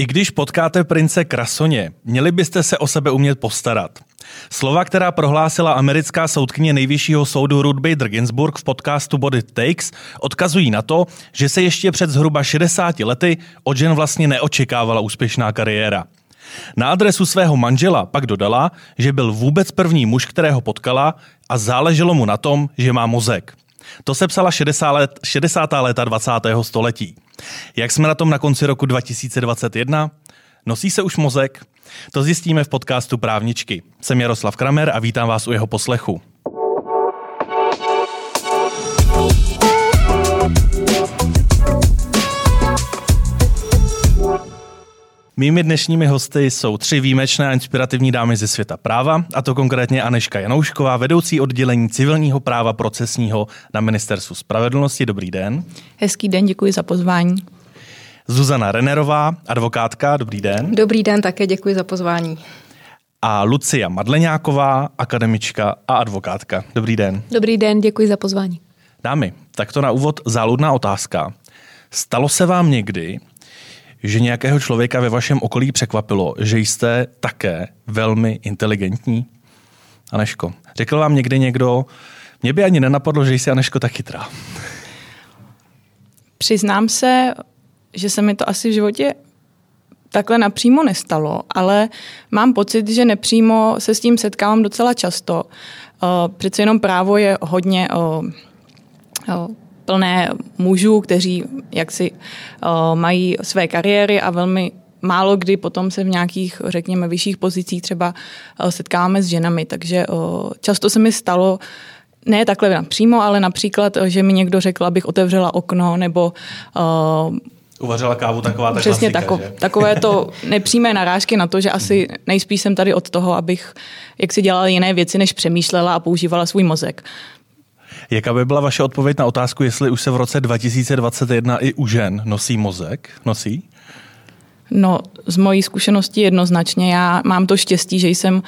I když potkáte prince Krasoně, měli byste se o sebe umět postarat. Slova, která prohlásila americká soudkyně nejvyššího soudu Ruth Bader Ginsburg v podcastu Body Takes, odkazují na to, že se ještě před zhruba 60 lety od žen vlastně neočekávala úspěšná kariéra. Na adresu svého manžela pak dodala, že byl vůbec první muž, kterého potkala a záleželo mu na tom, že má mozek. To se psala 60. Let, 60. léta 20. století. Jak jsme na tom na konci roku 2021? Nosí se už mozek? To zjistíme v podcastu Právničky. Jsem Jaroslav Kramer a vítám vás u jeho poslechu. Mými dnešními hosty jsou tři výjimečné a inspirativní dámy ze světa práva, a to konkrétně Aneška Janoušková, vedoucí oddělení civilního práva procesního na Ministerstvu spravedlnosti. Dobrý den. Hezký den, děkuji za pozvání. Zuzana Renerová, advokátka. Dobrý den. Dobrý den, také děkuji za pozvání. A Lucia Madleňáková, akademička a advokátka. Dobrý den. Dobrý den, děkuji za pozvání. Dámy, tak to na úvod záludná otázka. Stalo se vám někdy, že nějakého člověka ve vašem okolí překvapilo, že jste také velmi inteligentní? Aneško, řekl vám někdy někdo, mě by ani nenapadlo, že jsi Aneško tak chytrá. Přiznám se, že se mi to asi v životě takhle napřímo nestalo, ale mám pocit, že nepřímo se s tím setkávám docela často. Přece jenom právo je hodně plné mužů, kteří jaksi uh, mají své kariéry a velmi málo kdy potom se v nějakých, řekněme, vyšších pozicích třeba uh, setkáme s ženami. Takže uh, často se mi stalo, ne takhle napřímo, ale například, že mi někdo řekl, abych otevřela okno, nebo uh, Uvařila kávu taková ta Přesně klasika, tako, takové to nepřímé narážky na to, že asi nejspíš jsem tady od toho, abych jak si dělala jiné věci, než přemýšlela a používala svůj mozek. Jaká by byla vaše odpověď na otázku, jestli už se v roce 2021 i u žen nosí mozek? Nosí? No, z mojí zkušenosti jednoznačně. Já mám to štěstí, že jsem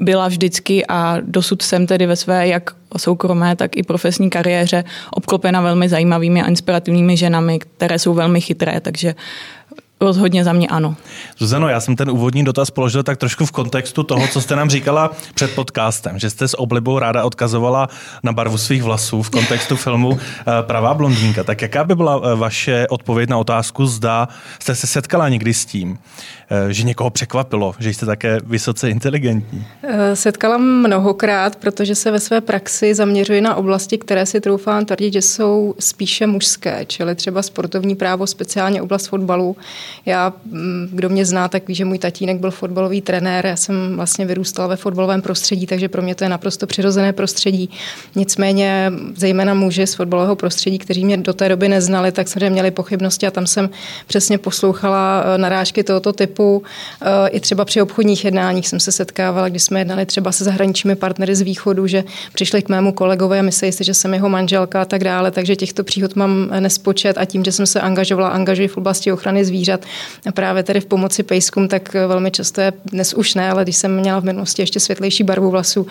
byla vždycky a dosud jsem tedy ve své jak soukromé, tak i profesní kariéře obklopena velmi zajímavými a inspirativními ženami, které jsou velmi chytré, takže Rozhodně za mě ano. Zuzano, já jsem ten úvodní dotaz položil tak trošku v kontextu toho, co jste nám říkala před podcastem, že jste s oblibou ráda odkazovala na barvu svých vlasů v kontextu filmu eh, Pravá blondýnka. Tak jaká by byla eh, vaše odpověď na otázku, zda jste se setkala někdy s tím, že někoho překvapilo, že jste také vysoce inteligentní? Setkala mnohokrát, protože se ve své praxi zaměřuji na oblasti, které si troufám tvrdit, že jsou spíše mužské, čili třeba sportovní právo, speciálně oblast fotbalu, já, mm, kdo mě zná, tak ví, že můj tatínek byl fotbalový trenér, já jsem vlastně vyrůstala ve fotbalovém prostředí, takže pro mě to je naprosto přirozené prostředí. Nicméně zejména muži z fotbalového prostředí, kteří mě do té doby neznali, tak samozřejmě měli pochybnosti a tam jsem přesně poslouchala eh, narážky tohoto typu. Eh, I třeba při obchodních jednáních jsem se setkávala, když jsme jednali třeba se zahraničními partnery z východu, že přišli k mému kolegovi a mysleli si, že jsem jeho manželka a tak dále, takže těchto příhod mám nespočet a tím, že jsem se angažovala, angažuji v oblasti ochrany zvířat. A právě tady v pomoci pejskům, tak velmi často je, dnes už ne, ale když jsem měla v minulosti ještě světlejší barvu vlasů,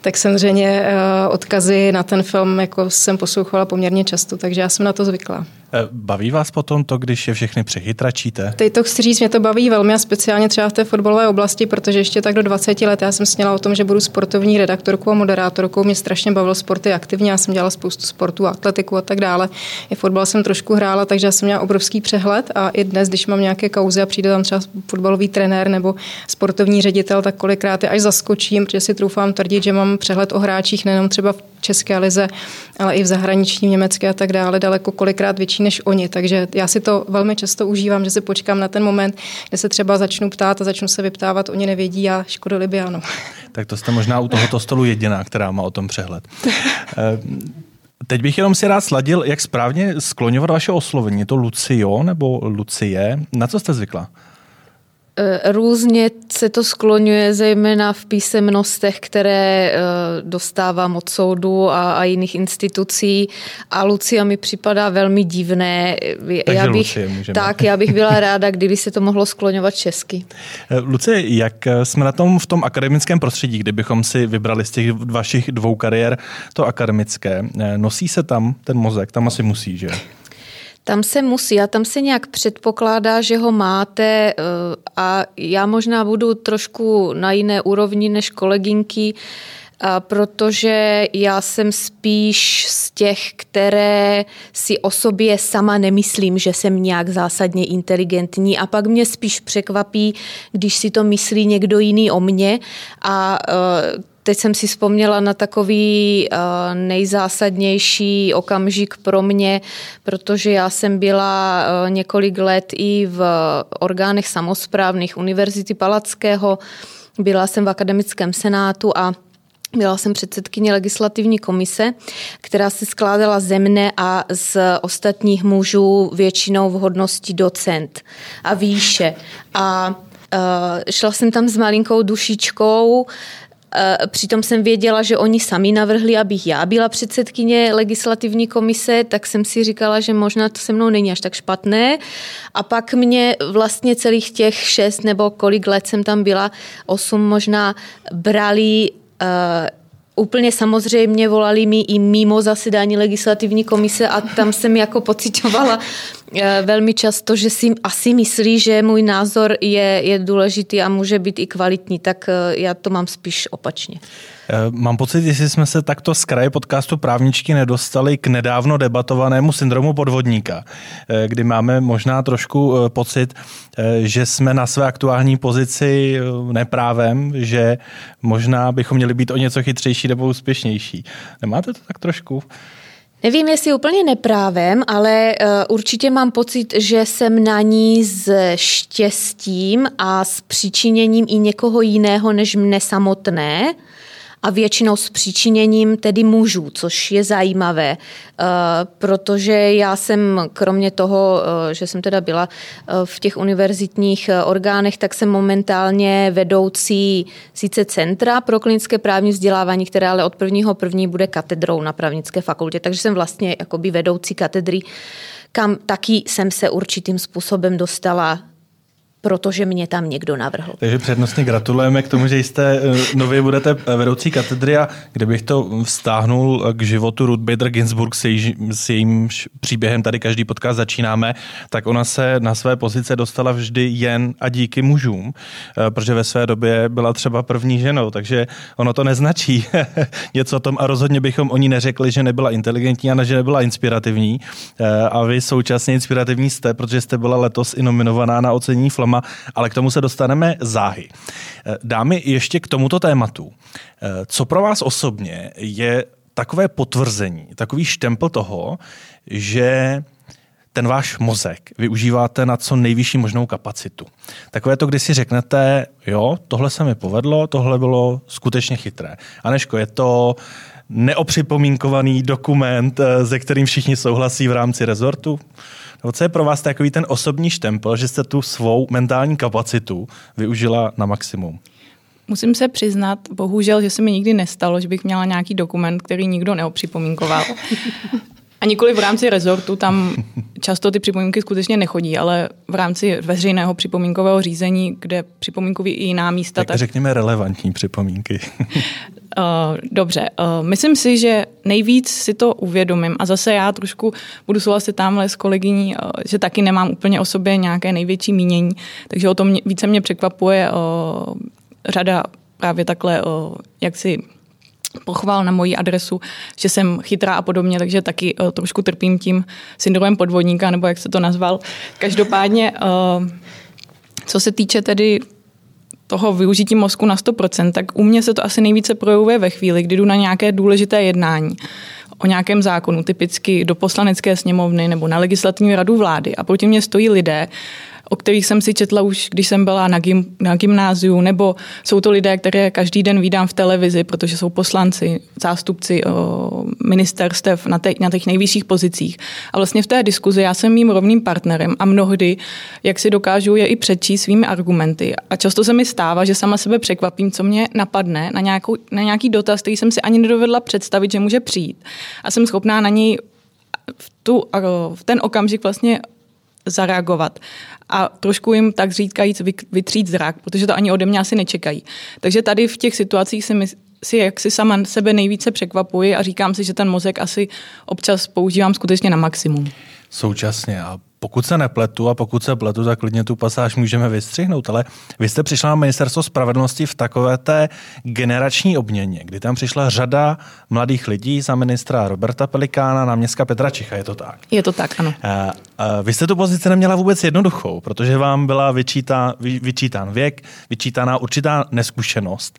tak samozřejmě eh, odkazy na ten film jako jsem poslouchala poměrně často, takže já jsem na to zvykla. Eh, baví vás potom to, když je všechny přechytračíte? Teď to chci říct, mě to baví velmi a speciálně třeba v té fotbalové oblasti, protože ještě tak do 20 let já jsem sněla o tom, že budu sportovní redaktorkou a moderátorkou. Mě strašně bavil sporty aktivně, já jsem dělala spoustu sportů, atletiku a tak dále. I fotbal jsem trošku hrála, takže já jsem měla obrovský přehled a i dnes, když mám nějaké kauzy a přijde tam třeba fotbalový trenér nebo sportovní ředitel, tak kolikrát je až zaskočím, protože si troufám tvrdit, že mám přehled o hráčích nejenom třeba v České lize, ale i v zahraniční, německé a tak dále, daleko kolikrát větší než oni. Takže já si to velmi často užívám, že si počkám na ten moment, kde se třeba začnu ptát a začnu se vyptávat, oni nevědí a škodoliby ano. Tak to jste možná u tohoto stolu jediná, která má o tom přehled. Eh, teď bych jenom si rád sladil, jak správně skloňovat vaše oslovení. Je to Lucio nebo Lucie? Na co jste zvykla? Eh, různě se to skloňuje, zejména v písemnostech, které eh, dostávám od soudu a, a jiných institucí. A Lucia mi připadá velmi divné. Takže já bych, Lucie. Tak, já bych byla ráda, kdyby se to mohlo skloňovat česky. Eh, Lucie, jak jsme na tom v tom akademickém prostředí, kdybychom si vybrali z těch vašich dvou kariér to akademické, nosí se tam ten mozek? Tam asi musí, že? Tam se musí a tam se nějak předpokládá, že ho máte eh, a já možná budu trošku na jiné úrovni než kolegynky, protože já jsem spíš z těch, které si o sobě sama nemyslím, že jsem nějak zásadně inteligentní. A pak mě spíš překvapí, když si to myslí někdo jiný o mně. A eh, Teď jsem si vzpomněla na takový eh, nejzásadnější okamžik pro mě, protože já jsem byla eh, několik let i v orgánech samozprávných Univerzity Palackého, byla jsem v akademickém senátu a byla jsem předsedkyně legislativní komise, která se skládala ze mne a z ostatních mužů většinou v hodnosti docent a výše. A uh, šla jsem tam s malinkou dušičkou, Přitom jsem věděla, že oni sami navrhli, abych já byla předsedkyně legislativní komise, tak jsem si říkala, že možná to se mnou není až tak špatné. A pak mě vlastně celých těch šest nebo kolik let jsem tam byla, osm možná, brali uh, Úplně samozřejmě volali mi i mimo zasedání legislativní komise a tam jsem jako pocitovala eh, velmi často, že si asi myslí, že můj názor je, je důležitý a může být i kvalitní, tak eh, já to mám spíš opačně. Eh, mám pocit, jestli jsme se takto z kraje podcastu Právničky nedostali k nedávno debatovanému syndromu podvodníka, eh, kdy máme možná trošku eh, pocit, že jsme na své aktuální pozici neprávem, že možná bychom měli být o něco chytřejší nebo úspěšnější. Nemáte to tak trošku? Nevím, jestli úplně neprávem, ale určitě mám pocit, že jsem na ní s štěstím a s přičiněním i někoho jiného než mne samotné a většinou s příčiněním tedy mužů, což je zajímavé, eh, protože já jsem kromě toho, eh, že jsem teda byla eh, v těch univerzitních orgánech, tak jsem momentálně vedoucí sice Centra pro klinické právní vzdělávání, které ale od prvního první bude katedrou na právnické fakultě, takže jsem vlastně jakoby vedoucí katedry kam taky jsem se určitým způsobem dostala protože mě tam někdo navrhl. Takže přednostně gratulujeme k tomu, že jste eh, nově budete vedoucí katedry a kdybych to vztáhnul k životu Ruth Bader Ginsburg s, jej, s jejím příběhem, tady každý podcast začínáme, tak ona se na své pozice dostala vždy jen a díky mužům, eh, protože ve své době byla třeba první ženou, takže ono to neznačí něco o tom a rozhodně bychom o ní neřekli, že nebyla inteligentní a že nebyla inspirativní eh, a vy současně inspirativní jste, protože jste byla letos i nominovaná na ocení Flam filmama, ale k tomu se dostaneme záhy. Eh, dámy, ještě k tomuto tématu. Eh, co pro vás osobně je takové potvrzení, takový štempel toho, že ten váš mozek využíváte na co nejvyšší možnou kapacitu. Takové to, kdy si řeknete, jo, tohle se mi povedlo, tohle bylo skutečně chytré. Aneško, je to neopřipomínkovaný dokument, eh, se kterým všichni souhlasí v rámci rezortu? Nebo co je pro vás takový ten osobní štempel, že jste tu svou mentální kapacitu využila na maximum? Musím se přiznat, bohužel, že se mi nikdy nestalo, že bych měla nějaký dokument, který nikdo neopřipomínkoval. A nikoli v rámci rezortu, tam často ty připomínky skutečně nechodí, ale v rámci veřejného připomínkového řízení, kde připomínkují i jiná místa. Tak, tak... řekněme relevantní připomínky. Uh, dobře, uh, myslím si, že nejvíc si to uvědomím a zase já trošku budu souhlasit tamhle s kolegyní, uh, že taky nemám úplně o sobě nějaké největší mínění, takže o tom více mě překvapuje řada právě takhle, jak si pochval na moji adresu, že jsem chytrá a podobně, takže taky uh, trošku trpím tím syndromem podvodníka, nebo jak se to nazval. Každopádně, uh, co se týče tedy toho využití mozku na 100%, tak u mě se to asi nejvíce projevuje ve chvíli, kdy jdu na nějaké důležité jednání o nějakém zákonu, typicky do poslanecké sněmovny nebo na legislativní radu vlády. A proti mě stojí lidé, o kterých jsem si četla už, když jsem byla na, gym, na gymnáziu, nebo jsou to lidé, které každý den vídám v televizi, protože jsou poslanci, zástupci ministerstev na, te, na těch nejvyšších pozicích. A vlastně v té diskuzi já jsem mým rovným partnerem a mnohdy, jak si dokážu je i přečíst svými argumenty. A často se mi stává, že sama sebe překvapím, co mě napadne na, nějakou, na nějaký dotaz, který jsem si ani nedovedla představit, že může přijít. A jsem schopná na něj v, tu, v ten okamžik vlastně zareagovat a trošku jim tak říkajíc vytřít zrak, protože to ani ode mě asi nečekají. Takže tady v těch situacích si, my, si jak si sama sebe nejvíce překvapuji a říkám si, že ten mozek asi občas používám skutečně na maximum. současně. A pokud se nepletu a pokud se pletu, tak klidně tu pasáž můžeme vystřihnout, ale vy jste přišla na ministerstvo spravedlnosti v takové té generační obměně, kdy tam přišla řada mladých lidí za ministra Roberta Pelikána, náměstka Petra Čicha, je to tak? Je to tak, ano. A, a vy jste tu pozici neměla vůbec jednoduchou, protože vám byla vyčítá, vy, vyčítán věk, vyčítaná určitá neskušenost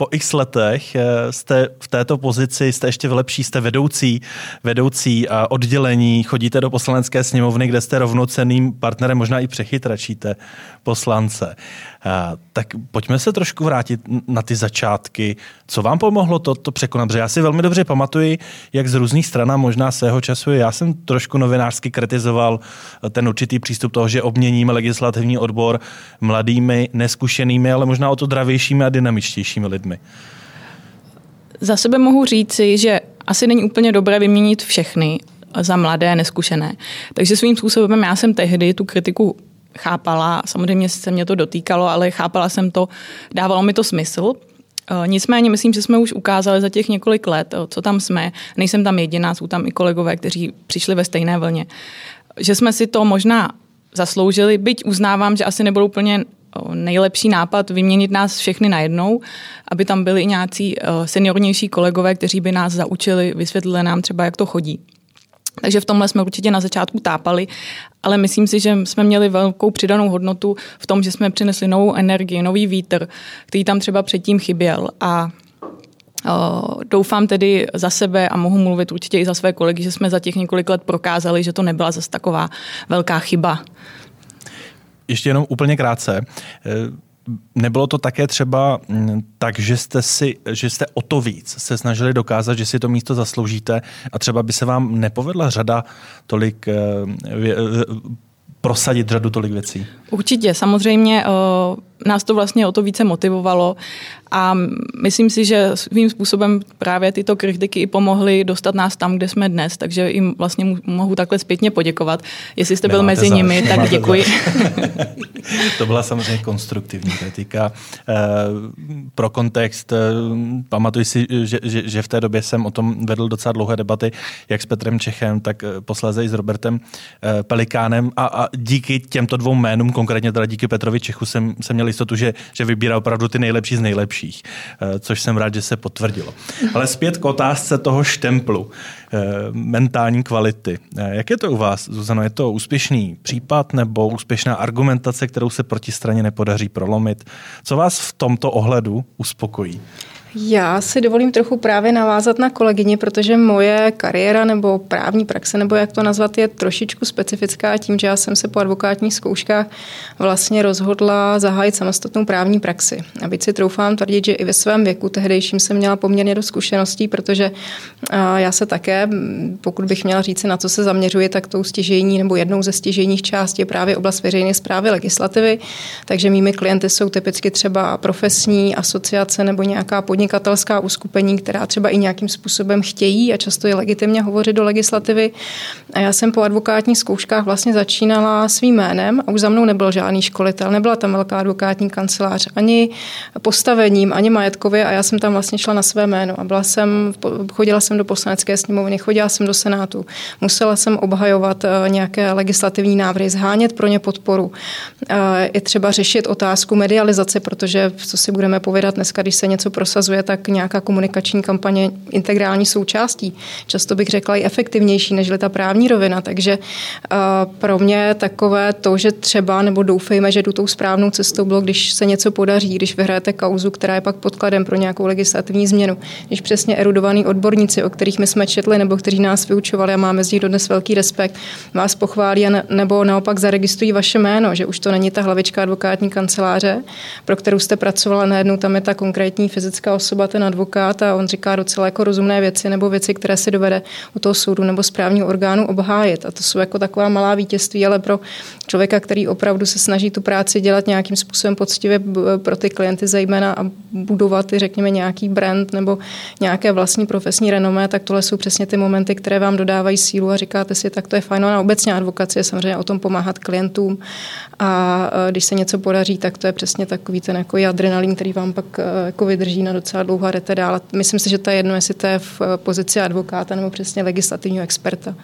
po x letech eh, jste v této pozici, jste ještě v lepší, jste vedoucí, vedoucí a oddělení, chodíte do poslanecké sněmovny, kde jste rovnocenným partnerem, možná i přechytračíte poslance. Tak pojďme se trošku vrátit na ty začátky. Co vám pomohlo to, to překonat? Protože já si velmi dobře pamatuji, jak z různých stran možná svého času já jsem trošku novinářsky kritizoval ten určitý přístup toho, že obměníme legislativní odbor mladými, neskušenými, ale možná o to dravějšími a dynamičtějšími lidmi. Za sebe mohu říci, že asi není úplně dobré vyměnit všechny za mladé, neskušené. Takže svým způsobem já jsem tehdy tu kritiku chápala, samozřejmě se mě to dotýkalo, ale chápala jsem to, dávalo mi to smysl. E, nicméně myslím, že jsme už ukázali za těch několik let, e, co tam jsme. Nejsem tam jediná, jsou tam i kolegové, kteří přišli ve stejné vlně. Že jsme si to možná zasloužili, byť uznávám, že asi nebyl úplně e, nejlepší nápad vyměnit nás všechny najednou, aby tam byli i nějací seniornější kolegové, kteří by nás zaučili, vysvětlili nám třeba, jak to chodí. Takže v tomhle jsme určitě na začátku tápali, ale myslím si, že jsme měli velkou přidanou hodnotu v tom, že jsme přinesli novou energii, nový vítr, který tam třeba předtím chyběl. A Doufám tedy za sebe a mohu mluvit určitě i za své kolegy, že jsme za těch několik let prokázali, že to nebyla zase taková velká chyba. Ještě jenom úplně krátce nebylo to také třeba mm, tak, že jste, si, že jste o to víc se snažili dokázat, že si to místo zasloužíte a třeba by se vám nepovedla řada tolik eh, eh, prosadit řadu tolik věcí? Určitě, samozřejmě nás to vlastně o to více motivovalo a myslím si, že svým způsobem právě tyto kritiky i pomohly dostat nás tam, kde jsme dnes, takže jim vlastně mohu takhle zpětně poděkovat. Jestli jste byl mezi nimi, tak děkuji. to byla samozřejmě konstruktivní kritika. Eh, pro kontext, eh, pamatuji si, že, že, že v té době jsem o tom vedl docela dlouhé debaty, jak s Petrem Čechem, tak eh, posléze i s Robertem Pelikánem a, a díky těmto dvou jménům, konkrétně teda díky Petrovi Čechu, jsem, jsem měl jistotu, že, že vybírá opravdu ty nejlepší z nejlepších, eh, což jsem rád, že se potvrdilo. Ale zpět k otázce toho štemplu, eh, mentální kvality. Eh, jak je to u vás, Zuzano? Je to úspěšný případ nebo úspěšná argumentace, kterou se proti straně nepodaří prolomit? Co vás v tomto ohledu uspokojí? Já si dovolím trochu právě navázat na kolegyni, protože moje kariéra nebo právní praxe, nebo jak to nazvat, je trošičku specifická tím, že já jsem se po advokátních zkouškách vlastně rozhodla zahájit samostatnou právní praxi. A byť si troufám tvrdit, že i ve svém věku tehdejším jsem měla poměrně do zkušeností, protože já se také, pokud bych měla říct, na co se zaměřuje, tak tou stěžení nebo jednou ze stěžejních částí je právě oblast veřejné zprávy legislativy. Takže mými klienty jsou typicky třeba profesní asociace nebo nějaká podnik podnikatelská uskupení, která třeba i nějakým způsobem chtějí a často je legitimně hovořit do legislativy. A já jsem po advokátních zkouškách vlastně začínala svým jménem a už za mnou nebyl žádný školitel, nebyla tam velká advokátní kancelář, ani postavením, ani majetkově a já jsem tam vlastně šla na své jméno a byla jsem, chodila jsem do poslanecké sněmovny, chodila jsem do senátu, musela jsem obhajovat eh, nějaké legislativní návrhy, zhánět pro ně podporu. Eh, je třeba řešit otázku medializace, protože co si budeme povědat dneska, když se něco prosazuje, ukazuje, tak nějaká komunikační kampaně integrální součástí. Často bych řekla i efektivnější než ta právní rovina. Takže pro mě takové to, že třeba, nebo doufejme, že jdu tou správnou cestou, bylo, když se něco podaří, když vyhrajete kauzu, která je pak podkladem pro nějakou legislativní změnu, když přesně erudovaní odborníci, o kterých my jsme četli nebo kteří nás vyučovali a máme z nich dodnes velký respekt, vás pochválí nebo naopak zaregistrují vaše jméno, že už to není ta hlavička advokátní kanceláře, pro kterou jste pracovala, najednou tam je ta konkrétní fyzická osoba, ten advokát a on říká docela jako rozumné věci nebo věci, které si dovede u toho soudu nebo správního orgánu obhájit. A to jsou jako taková malá vítězství, ale pro člověka, který opravdu se snaží tu práci dělat nějakým způsobem poctivě pro ty klienty zejména a budovat, řekněme, nějaký brand nebo nějaké vlastní profesní renomé, tak tohle jsou přesně ty momenty, které vám dodávají sílu a říkáte si, tak to je fajn. No a obecně advokace je samozřejmě o tom pomáhat klientům a když se něco podaří, tak to je přesně takový ten jako adrenalin, který vám pak jako vydrží na docela dlouho jdete dál. Myslím si, že to je jedno, jestli to je v pozici advokáta nebo přesně legislativního experta.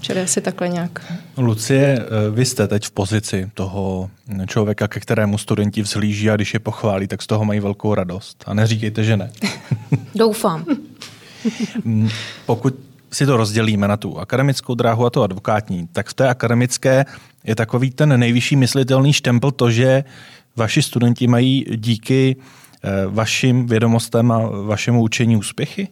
Čili asi takhle nějak. Lucie, eh, vy jste teď v pozici toho člověka, ke kterému studenti vzhlíží a když je pochválí, tak z toho mají velkou radost. A neříkejte, že ne. Doufám. Mm, pokud si to rozdělíme na tu akademickou dráhu a tu advokátní, tak v té akademické je takový ten nejvyšší myslitelný štempel to, že vaši studenti mají díky eh, vašim vědomostem a vašemu učení úspěchy?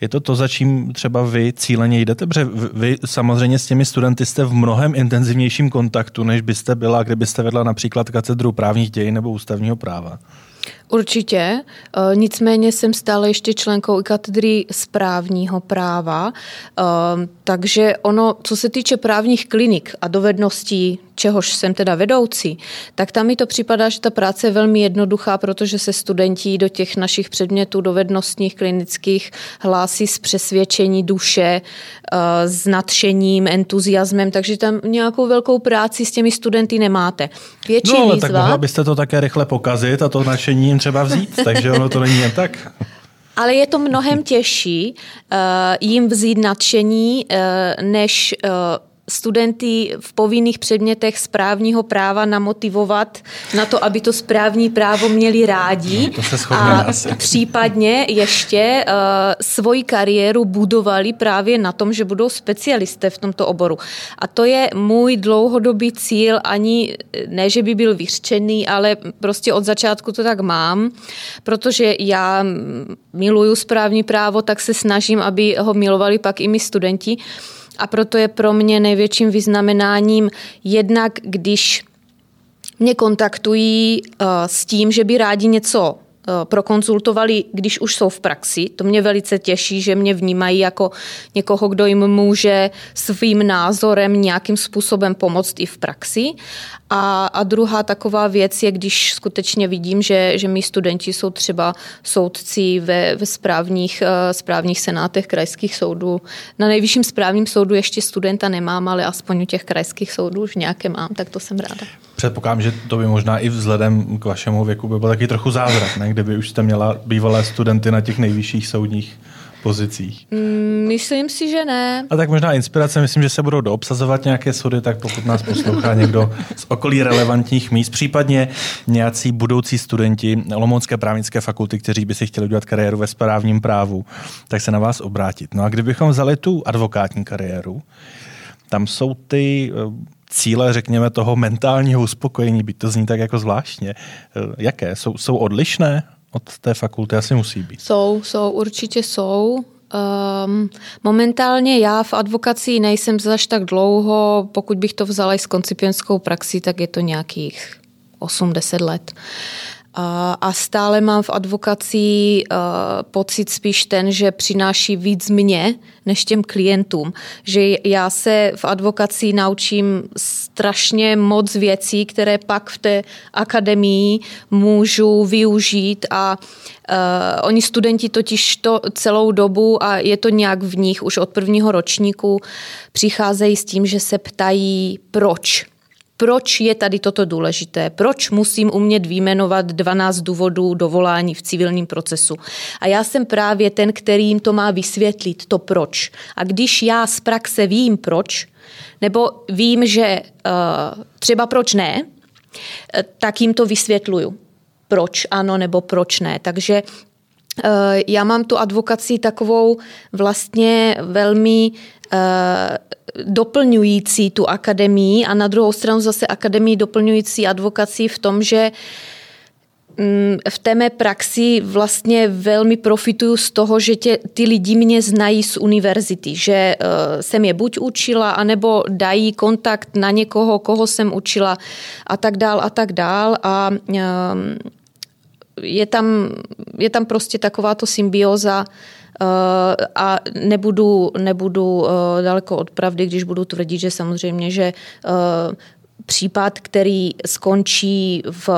Je to to, za čím třeba vy cíleně jdete? Protože vy samozřejmě s těmi studenty jste v mnohem intenzivnějším kontaktu, než byste byla, kdybyste vedla například katedru právních dějin nebo ústavního práva. Určitě, e, nicméně jsem stále ještě členkou katedry správního práva, e, takže ono, co se týče právních klinik a dovedností, čehož jsem teda vedoucí, tak tam mi to připadá, že ta práce je velmi jednoduchá, protože se studenti do těch našich předmětů dovednostních klinických hlásí s přesvědčení duše, e, s nadšením, entuziasmem, takže tam nějakou velkou práci s těmi studenty nemáte. Větší no, ale výzva, tak mohla byste to také rychle pokazit a to nadšení jim třeba vzít, takže ono to není jen tak. Ale je to mnohem těžší uh, jim vzít nadšení, uh, než uh, studenty v povinných předmětech správního práva namotivovat na to, aby to správní právo měli rádi no, a asi. případně ještě uh, svoji kariéru budovali právě na tom, že budou specialisté v tomto oboru. A to je můj dlouhodobý cíl, ani ne, že by byl vyřčený, ale prostě od začátku to tak mám, protože já miluju správní právo, tak se snažím, aby ho milovali pak i my studenti. A proto je pro mě největším vyznamenáním jednak, když mě kontaktují uh, s tím, že by rádi něco Eh, prokonzultovali, když už jsou v praxi. To mě velice těší, že mě vnímají jako někoho, kdo jim může svým názorem nějakým způsobem pomoct i v praxi. A, a druhá taková věc je, když skutečně vidím, že, že mý studenti jsou třeba soudci ve, ve správních, eh, správních senátech krajských soudů. Na nejvyšším správním soudu ještě studenta nemám, ale aspoň u těch krajských soudů už nějaké mám, tak to jsem ráda. Předpokládám, že to by možná i vzhledem k vašemu věku by byl taky trochu zázrak, ne? kdyby už jste měla bývalé studenty na těch nejvyšších soudních pozicích. Mm, myslím si, že ne. A tak možná inspirace, myslím, že se budou doobsazovat nějaké soudy, tak pokud nás poslouchá někdo z okolí relevantních míst, případně nějací budoucí studenti Olomoucké právnické fakulty, kteří by si chtěli udělat kariéru ve správním právu, tak se na vás obrátit. No a kdybychom vzali tu advokátní kariéru, tam jsou ty eh, cíle, řekněme, toho mentálního uspokojení, byť to zní tak jako zvláštně. Eh, jaké? Jsou, jsou odlišné od té fakulty? Asi musí být. Jsou, jsou, určitě jsou. Um, momentálně já v advokaci nejsem zaž tak dlouho, pokud bych to vzala i s koncipientskou praxí, tak je to nějakých 8-10 let. Uh, a stále mám v advokaci pocit spíš ten, že přináší víc mě než těm klientům. Že já se v advokaci naučím strašně moc věcí, které pak v té akademii můžu využít a Uh, oni studenti totiž to celou dobu a je to nějak v nich už od prvního ročníku přicházejí s tím, že se ptají proč proč je tady toto důležité, proč musím umět výjmenovat 12 důvodů dovolání v civilním procesu. A já jsem právě ten, který jim to má vysvětlit, to proč. A když já z praxe vím proč, nebo vím, že uh, třeba proč ne, eh, tak jim to vysvětluju. Proč ano nebo proč ne. Takže uh, já mám tu advokaci takovou vlastně velmi doplňující tu akademii a na druhou stranu zase akademii doplňující advokací v tom, že mm, v té mé praxi vlastně velmi profituju z toho, že tě, ty lidi mě znají z univerzity, že uh, jsem je buď učila, anebo dají kontakt na někoho, koho jsem učila a tak dál a tak dál. A uh, je, tam, je tam prostě takováto symbioza Eh, a nebudu, nebudu eh, daleko od pravdy, když budu tvrdit, že samozřejmě, že eh, případ, který skončí v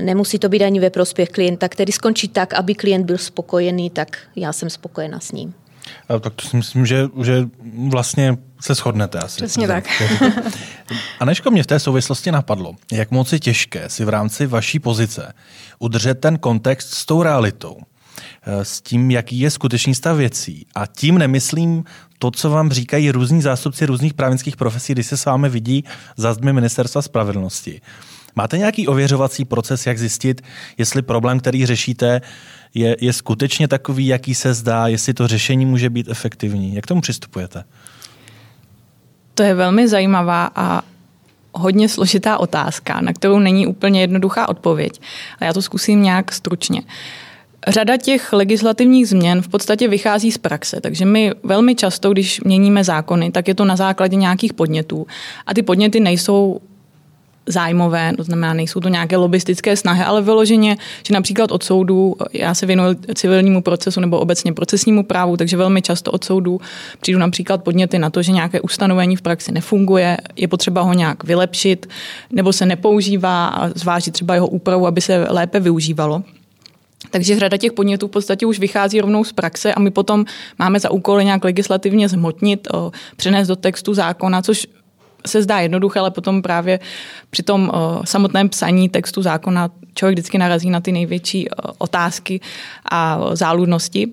Nemusí to být ani ve prospěch klienta, který skončí tak, aby klient byl spokojený, tak já jsem spokojená s ním. A tak to si myslím, že, že vlastně se shodnete asi. Přesně tak. A nežko mě v té souvislosti napadlo, jak moc je těžké si v rámci vaší pozice udržet ten kontext s tou realitou. Eh, s tím, jaký je skutečný stav věcí. A tím nemyslím to, co vám říkají různí zástupci různých právnických profesí, když se s vámi vidí za zdmi ministerstva spravedlnosti. Máte nějaký ověřovací proces, jak zjistit, jestli problém, který řešíte, je, je skutečně takový, jaký se zdá, jestli to řešení může být efektivní? Jak tomu přistupujete? To je velmi zajímavá a hodně složitá otázka, na kterou není úplně jednoduchá odpověď. A já to zkusím nějak stručně. Řada těch legislativních změn v podstatě vychází z praxe, takže my velmi často, když měníme zákony, tak je to na základě nějakých podnětů. A ty podněty nejsou zájmové, to znamená, nejsou to nějaké lobistické snahy, ale vyloženě, že například od soudu, já se věnuji civilnímu procesu nebo obecně procesnímu právu, takže velmi často od soudu přijdu například podněty na to, že nějaké ustanovení v praxi nefunguje, je potřeba ho nějak vylepšit, nebo se nepoužívá a zvážit třeba jeho úpravu, aby se lépe využívalo. Takže řada těch podnětů v podstatě už vychází rovnou z praxe a my potom máme za úkol nějak legislativně zhmotnit, přenést do textu zákona, což se zdá jednoduché, ale potom právě při tom uh, samotném psaní textu zákona člověk vždycky narazí na ty největší uh, otázky a záludnosti.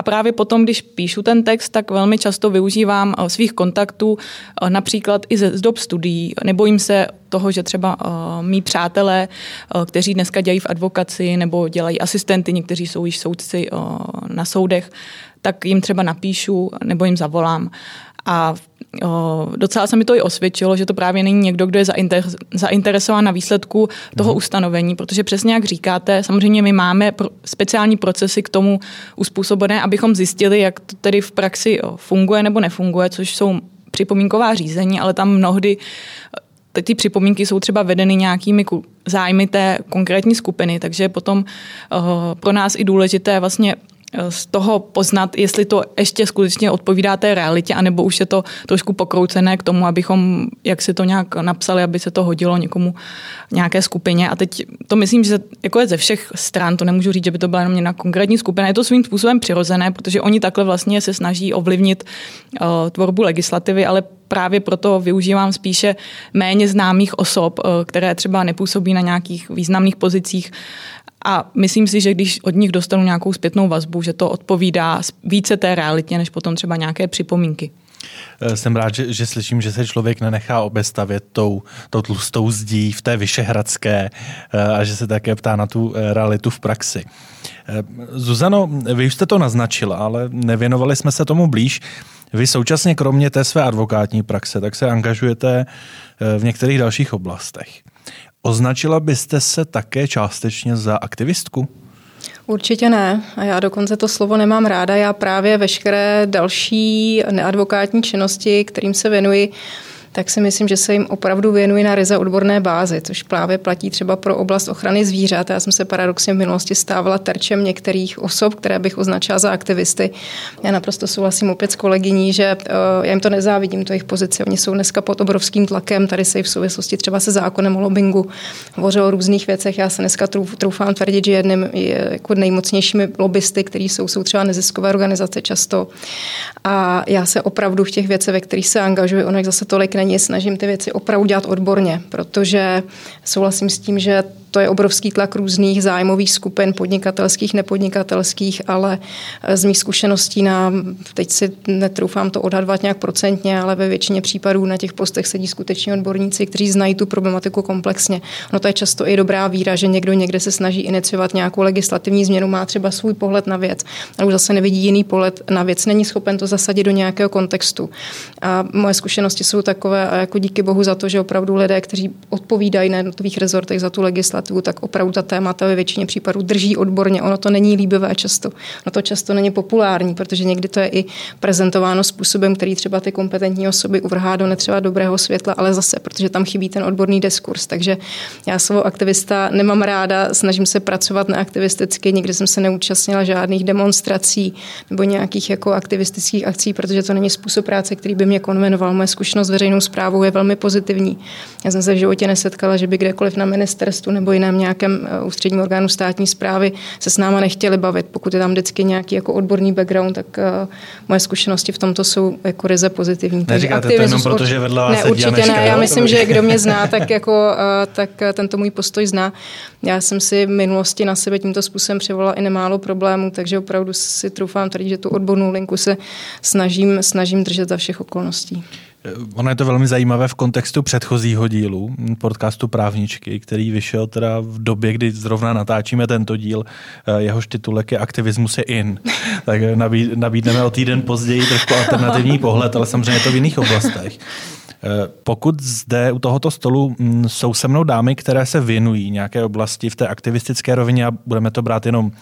A právě potom, když píšu ten text, tak velmi často využívám svých kontaktů, například i ze dob studií. Nebojím se toho, že třeba mý přátelé, kteří dneska dělají v advokaci nebo dělají asistenty, někteří jsou již soudci na soudech, tak jim třeba napíšu nebo jim zavolám. A o, docela se mi to i osvědčilo, že to právě není někdo, kdo je zainter, zainteresován na výsledku toho mm. ustanovení, protože přesně jak říkáte, samozřejmě my máme pro, speciální procesy k tomu uspůsobené, abychom zjistili, jak to tedy v praxi o, funguje nebo nefunguje, což jsou připomínková řízení, ale tam mnohdy ty připomínky jsou třeba vedeny nějakými zájmy té konkrétní skupiny, takže potom pro nás i důležité vlastně z toho poznat, jestli to ještě skutečně odpovídá té realitě, anebo už je to trošku pokroucené k tomu, abychom, jak si to nějak napsali, aby se to hodilo někomu, nějaké skupině. A teď to myslím, že jako je ze všech stran, to nemůžu říct, že by to byla jenom na konkrétní skupina. Je to svým způsobem přirozené, protože oni takhle vlastně se snaží ovlivnit uh, tvorbu legislativy, ale právě proto využívám spíše méně známých osob, uh, které třeba nepůsobí na nějakých významných pozicích, a myslím si, že když od nich dostanu nějakou zpětnou vazbu, že to odpovídá více té realitě, než potom třeba nějaké připomínky. Eh, jsem rád, že, že slyším, že se člověk nenechá obestavět tou, tou tlustou zdí v té Vyšehradské eh, a že se také ptá na tu eh, realitu v praxi. Zuzano, vy už jste to naznačila, ale nevěnovali jsme se tomu blíž. Vy současně kromě té své advokátní praxe, tak se angažujete v některých dalších oblastech. Označila byste se také částečně za aktivistku? Určitě ne. A já dokonce to slovo nemám ráda. Já právě veškeré další neadvokátní činnosti, kterým se věnuji, tak si myslím, že se jim opravdu věnují na ryze odborné bázi, což právě platí třeba pro oblast ochrany zvířat. Já jsem se paradoxně v minulosti stávala terčem některých osob, které bych označila za aktivisty. Já naprosto souhlasím opět s kolegyní, že uh, já jim to nezávidím, to jejich pozici. Oni jsou dneska pod obrovským tlakem. Tady se i v souvislosti třeba se zákonem o lobbingu hovořilo o různých věcech. Já se dneska troufám tvrdit, že jedním je jako nejmocnějšími lobbysty, kteří jsou, jsou třeba neziskové organizace často. A já se opravdu v těch věcech, ve kterých se angažuji, ono zase tolik není, snažím ty věci opravdu dělat odborně, protože souhlasím s tím, že to je obrovský tlak různých zájmových skupin, podnikatelských, nepodnikatelských, ale eh, z mých zkušeností na, teď si netroufám to odhadovat nějak procentně, ale ve většině případů na těch postech sedí skutečně odborníci, kteří znají tu problematiku komplexně. No to je často i dobrá víra, že někdo někde se snaží iniciovat nějakou legislativní změnu, má třeba svůj pohled na věc, ale už zase nevidí jiný pohled na věc, není schopen to zasadit do nějakého kontextu. A moje zkušenosti jsou takové, a jako díky bohu za to, že opravdu lidé, kteří odpovídají na jednotlivých rezortech za tu legislativu, legislativu, tak opravdu ta témata ve většině případů drží odborně. Ono to není líbivé často. Ono to často není populární, protože někdy to je i prezentováno způsobem, který třeba ty kompetentní osoby uvrhá do netřeba dobrého světla, ale zase, protože tam chybí ten odborný diskurs. Takže já svou aktivista nemám ráda, snažím se pracovat neaktivisticky, nikdy jsem se neúčastnila žádných demonstrací nebo nějakých jako aktivistických akcí, protože to není způsob práce, který by mě konvenoval. Moje zkušenost s veřejnou zprávou je velmi pozitivní. Já jsem se v životě nesetkala, že by kdekoliv na ministerstvu nebo jiném nějakém eh, ústředním orgánu státní zprávy se s náma nechtěli bavit. Pokud je tam vždycky nějaký jako odborný background, tak uh, moje zkušenosti v tomto jsou jako ryze pozitivní. Neříkáte to jenom proto, že vedle vás ne, určitě ne. Já myslím, že kdo mě zná, tak, jako, uh, tak tento můj postoj zná. Já jsem si v minulosti na sebe tímto způsobem přivolala i nemálo problémů, takže opravdu si troufám tvrdit, že tu odbornou linku se snažím, snažím držet za všech okolností. Ono je to velmi zajímavé v kontextu předchozího dílu podcastu Právničky, který vyšel teda v době, kdy zrovna natáčíme tento díl. Eh, jehož titulek je Aktivismus je in. Tak nabídneme o týden později trošku alternativní pohled, ale samozřejmě je to v jiných oblastech. Eh, pokud zde u tohoto stolu mm, jsou se mnou dámy, které se věnují nějaké oblasti v té aktivistické rovině a budeme to brát jenom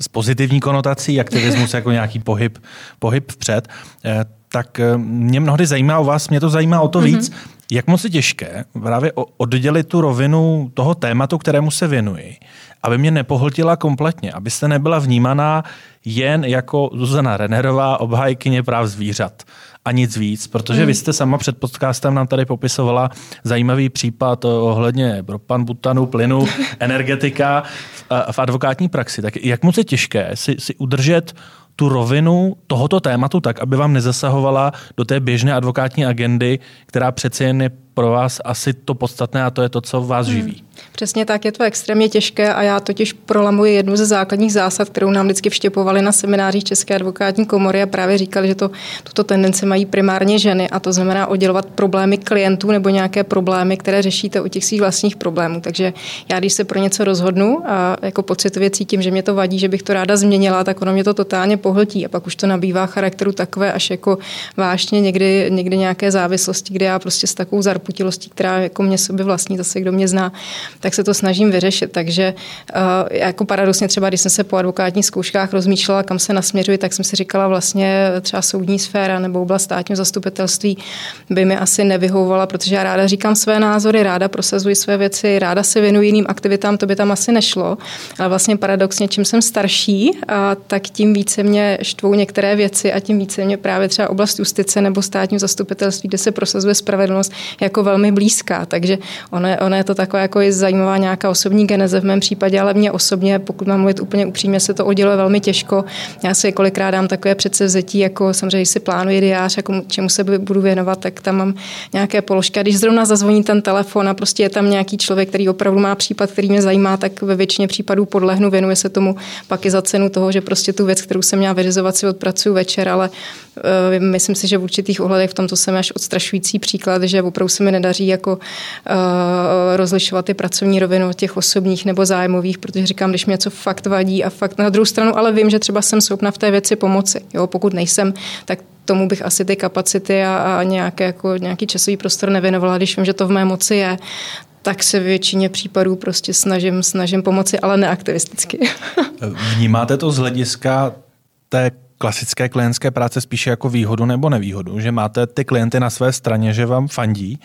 z pozitivní konotací, aktivismus jako nějaký pohyb, pohyb vpřed, eh, tak eh, mě mnohdy zajímá o vás, mě to zajímá o to mm-hmm. víc, jak moc je těžké právě oddělit tu rovinu toho tématu, kterému se věnuji, aby mě nepohltila kompletně, abyste nebyla vnímaná jen jako Zuzana Renerová, obhajkyně práv zvířat a nic víc, protože mm. vy jste sama před podcastem nám tady popisovala zajímavý případ ohledně propan, butanu, plynu, energetika v, v advokátní praxi. Tak jak moc je těžké si, si udržet tu rovinu tohoto tématu tak, aby vám nezasahovala do té běžné advokátní agendy, která přece jen je pro vás asi to podstatné a to je to, co vás hmm. živí. Hmm. Přesně tak, je to extrémně těžké a já totiž prolamuji jednu ze základních zásad, kterou nám vždycky vštěpovali na seminářích České advokátní komory a právě říkali, že to, tuto tendenci mají primárně ženy a to znamená oddělovat problémy klientů nebo nějaké problémy, které řešíte u těch svých vlastních problémů. Takže já, když se pro něco rozhodnu a jako pocitově cítím, že mě to vadí, že bych to ráda změnila, tak ono mě to totálně pohltí a pak už to nabývá charakteru takové až jako vážně někdy, někdy nějaké závislosti, kde já prostě s takovou zarputilostí, která jako mě sobě vlastní, zase kdo mě zná, tak se to snažím vyřešit. Takže uh, jako paradoxně třeba, když jsem se po advokátních zkouškách rozmýšlela, kam se nasměřuji, tak jsem si říkala vlastně třeba soudní sféra nebo oblast státního zastupitelství by mi asi nevyhovovala, protože já ráda říkám své názory, ráda prosazuji své věci, ráda se věnuji jiným aktivitám, to by tam asi nešlo. Ale vlastně paradoxně, čím jsem starší, a tak tím více mě štvou některé věci a tím více mě právě třeba oblast justice nebo státního zastupitelství, kde se prosazuje spravedlnost, jako velmi blízká. Takže ono je, ono je to takové jako i zajímavá nějaká osobní geneze v mém případě, ale mě osobně, pokud mám mluvit úplně upřímně, se to odděluje velmi těžko. Já si kolikrát dám takové předsevzetí, jako samozřejmě si plánuji diář, jako čemu se budu věnovat, tak tam mám nějaké položky. A když zrovna zazvoní ten telefon a prostě je tam nějaký člověk, který opravdu má případ, který mě zajímá, tak ve většině případů podlehnu, věnuje se tomu pak i za cenu toho, že prostě tu věc, kterou jsem měla vyřizovat, si odpracuju večer, ale uh, myslím si, že v určitých ohledech v tomto jsem až odstrašující příklad, že opravdu se mi nedaří jako uh, rozlišovat ty pracovní rovinu těch osobních nebo zájmových, protože říkám, když mě něco fakt vadí a fakt na druhou stranu, ale vím, že třeba jsem schopna v té věci pomoci. Jo, pokud nejsem, tak tomu bych asi ty kapacity a, a nějaké, jako, nějaký časový prostor nevěnovala, když vím, že to v mé moci je tak se většině případů prostě snažím, snažím pomoci, ale neaktivisticky. Vnímáte to z hlediska té klasické klientské práce spíše jako výhodu nebo nevýhodu, že máte ty klienty na své straně, že vám fandí,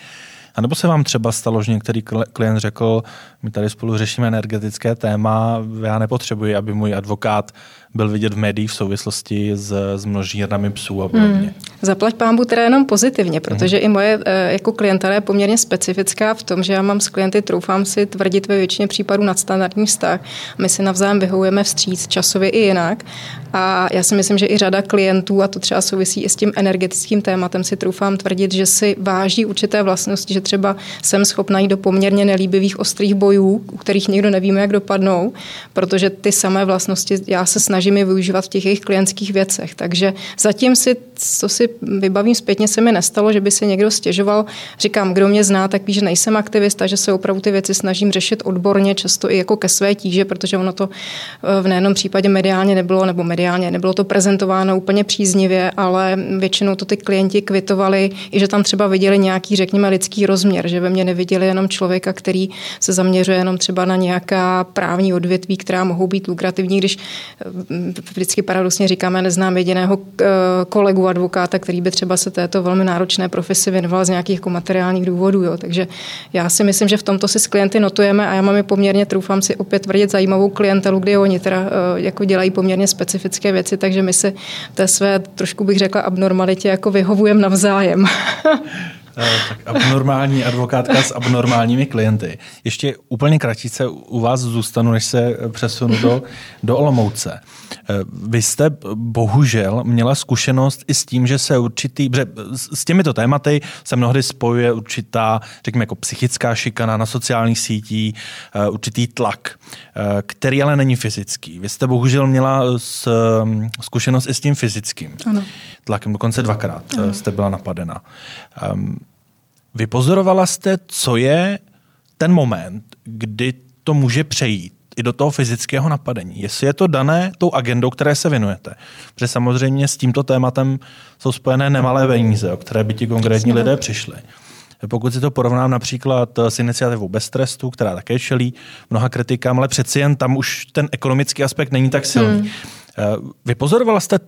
a nebo se vám třeba stalo, že některý klient řekl, my tady spolu řešíme energetické téma, já nepotřebuji, aby můj advokát byl vidět v médiích v souvislosti s, s množírnami psů a podobně. Hmm. Zaplať pámbu teda jenom pozitivně, protože hmm. i moje eh, jako klientela je poměrně specifická v tom, že já mám s klienty, troufám si tvrdit ve většině případů nadstandardní vztah. My si navzájem vyhovujeme vstříc časově i jinak. A já si myslím, že i řada klientů, a to třeba souvisí i s tím energetickým tématem, si troufám tvrdit, že si váží určité vlastnosti, že třeba jsem schopna jít do poměrně nelíbivých ostrých bojů, u kterých nikdo nevíme, jak dopadnou, protože ty samé vlastnosti já se snažím snažím je využívat v těch jejich klientských věcech. Takže zatím si, co si vybavím zpětně, se mi nestalo, že by se někdo stěžoval. Říkám, kdo mě zná, tak ví, že nejsem aktivista, že se opravdu ty věci snažím řešit odborně, často i jako ke své tíže, protože ono to eh, v nejenom případě mediálně nebylo, nebo mediálně nebylo to prezentováno úplně příznivě, ale většinou to ty klienti kvitovali, i že tam třeba viděli nějaký, řekněme, lidský rozměr, že ve mně neviděli jenom člověka, který se zaměřuje jenom třeba na nějaká právní odvětví, která mohou být lukrativní, když vždycky paradoxně říkáme, neznám jediného eh, kolegu advokáta, který by třeba se této velmi náročné profesi věnoval z nějakých jako materiálních důvodů. Jo. Takže já si myslím, že v tomto si s klienty notujeme a já mám je poměrně, troufám si opět tvrdit, zajímavou klientelu, kdy oni teda eh, jako dělají poměrně specifické věci, takže my se té své, trošku bych řekla, abnormalitě jako vyhovujeme navzájem. Eh, tak abnormální advokátka s abnormálními klienty. Ještě úplně kratice u vás zůstanu, než se přesunu do, do Olomouce. Eh, vy jste bohužel měla zkušenost i s tím, že se určitý, že s těmito tématy se mnohdy spojuje určitá, řekněme, jako psychická šikana na sociálních sítích, eh, určitý tlak, který ale není fyzický. Vy jste bohužel měla zkušenost i s tím fyzickým ano. Tlakem, dokonce dvakrát ano. jste byla napadena. Ehm, Vypozorovala jste, co je ten moment, kdy to může přejít i do toho fyzického napadení. Jestli je to dané tou agendou, které se věnujete. Protože samozřejmě s tímto tématem jsou spojené nemalé peníze, o které by ti konkrétní lidé přišli. Pokud si to porovnám například s iniciativou Bez trestu, která také čelí mnoha kritikám, ale přeci jen tam už ten ekonomický aspekt není tak silný. Hmm. Vypozorovala jste,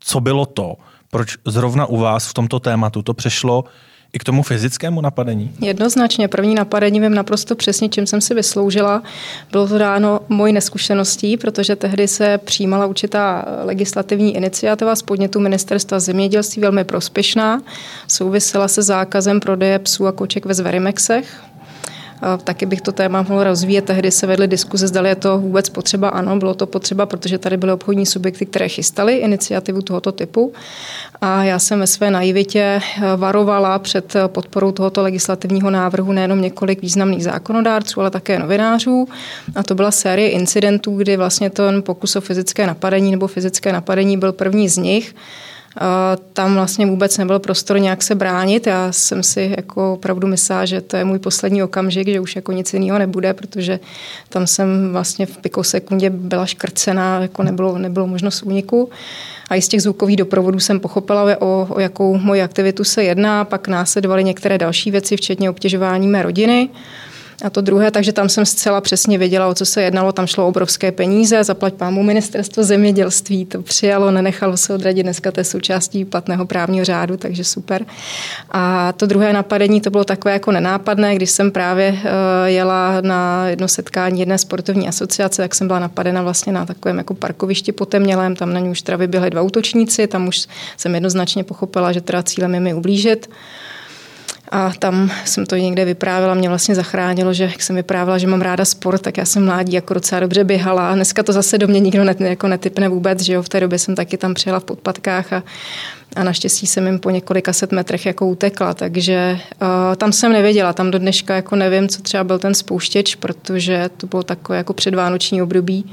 co bylo to, proč zrovna u vás v tomto tématu to přešlo i k tomu fyzickému napadení? Jednoznačně. První napadení vím naprosto přesně, čím jsem si vysloužila. Bylo to dáno mojí neskušeností, protože tehdy se přijímala určitá legislativní iniciativa z podnětu ministerstva zemědělství, velmi prospěšná. Souvisela se zákazem prodeje psů a koček ve Zverimexech Taky bych to téma mohl rozvíjet. Tehdy se vedly diskuze, zda je to vůbec potřeba. Ano, bylo to potřeba, protože tady byly obchodní subjekty, které chystaly iniciativu tohoto typu. A já jsem ve své naivitě eh, varovala před podporou tohoto legislativního návrhu nejenom několik významných zákonodárců, ale také novinářů. A to byla série incidentů, kdy vlastně ten pokus o fyzické napadení nebo fyzické napadení byl první z nich. Tam vlastně vůbec nebyl prostor nějak se bránit. Já jsem si jako opravdu myslela, že to je můj poslední okamžik, že už jako nic jiného nebude, protože tam jsem vlastně v pikosekundě byla škrcená, jako nebylo, nebylo možnost úniku. A i z těch zvukových doprovodů jsem pochopila, o, o jakou moji aktivitu se jedná. Pak následovaly některé další věci, včetně obtěžování mé rodiny. A to druhé, takže tam jsem zcela přesně věděla, o co se jednalo. Tam šlo obrovské peníze, zaplať pámu ministerstvo zemědělství to přijalo, nenechalo se odradit. Dneska to je součástí platného právního řádu, takže super. A to druhé napadení, to bylo takové jako nenápadné, když jsem právě eh, jela na jedno setkání jedné sportovní asociace, tak jsem byla napadena vlastně na takovém jako parkovišti potemnělém, tam na ní už teda vyběhli dva útočníci, tam už jsem jednoznačně pochopila, že teda cílem je mi ublížit. A tam jsem to někde vyprávěla, mě vlastně zachránilo, že jak jsem vyprávěla, že mám ráda sport, tak já jsem mládí jako docela dobře běhala. A dneska to zase do mě nikdo net, jako netypne vůbec, že jo, v té době jsem taky tam přijela v podpatkách a, a naštěstí jsem jim po několika set metrech jako utekla, takže uh, tam jsem nevěděla, tam do dneška jako nevím, co třeba byl ten spouštěč, protože to bylo takové jako předvánoční období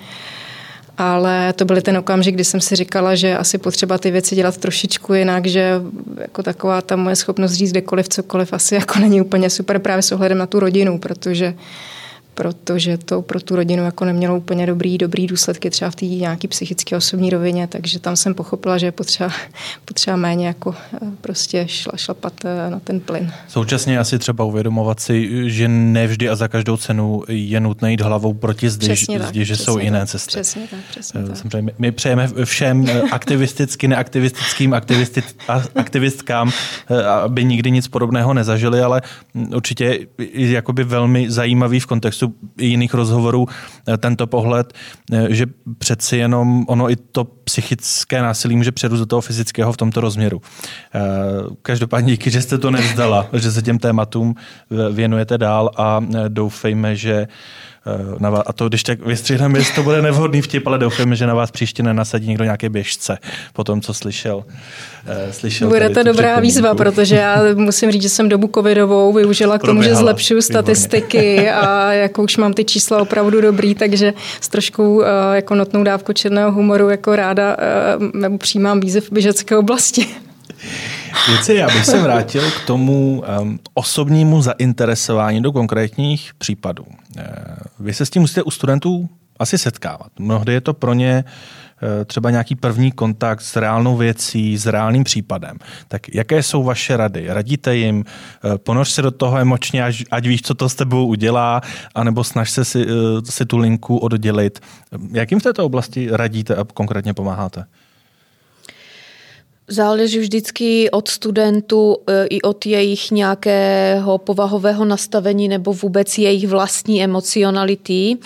ale to byl ten okamžik, kdy jsem si říkala, že asi potřeba ty věci dělat trošičku jinak, že jako taková ta moje schopnost říct kdekoliv, cokoliv asi jako není úplně super právě s ohledem na tu rodinu, protože protože to pro tu rodinu jako nemělo úplně dobrý, dobrý důsledky třeba v té nějaký psychické osobní rovině, takže tam jsem pochopila, že je potřeba, potřeba méně jako eh, prostě šla, šlapat eh, na ten plyn. Současně asi třeba uvědomovat si, že nevždy a za každou cenu je nutné jít hlavou proti zdi, přesně zdi tak, že jsou tak, jiné cesty. Přesně tak, přesně eh, tak. My, my přejeme všem aktivisticky, neaktivistickým aktivistit, aktivistkám, aby nikdy nic podobného nezažili, ale určitě je jakoby velmi zajímavý v kontextu jiných rozhovorů eh, tento pohled, eh, že přeci jenom ono i to psychické násilí může přerůst do toho fyzického v tomto rozměru. Eh, každopádně díky, že jste to nevzdala, že se těm tématům věnujete dál a doufejme, že na vás, a to když tak vystříhneme, jestli to bude nevhodný vtip, ale doufáme, že na vás příště nenasadí někdo nějaké běžce po tom, co slyšel. Uh, slyšel bude to dobrá výzva, protože já musím říct, že jsem dobu covidovou využila k tomu, že zlepšuju statistiky a jako už mám ty čísla opravdu dobrý, takže s trošku uh, jako notnou dávku černého humoru jako ráda uh, přijímám výzev v běžecké oblasti. Lucie, já bych se vrátil k tomu um, osobnímu zainteresování do konkrétních případů. Uh, vy se s tím musíte u studentů asi setkávat. Mnohdy je to pro ně uh, třeba nějaký první kontakt s reálnou věcí, s reálným případem. Tak jaké jsou vaše rady? Radíte jim, uh, ponoř se do toho emočně, ať, ať víš, co to s tebou udělá, anebo snaž se si, si tu linku oddělit. Jakým v této oblasti radíte a konkrétně pomáháte? Záleží vždycky od studentů e, i od jejich nějakého povahového nastavení nebo vůbec jejich vlastní emocionality,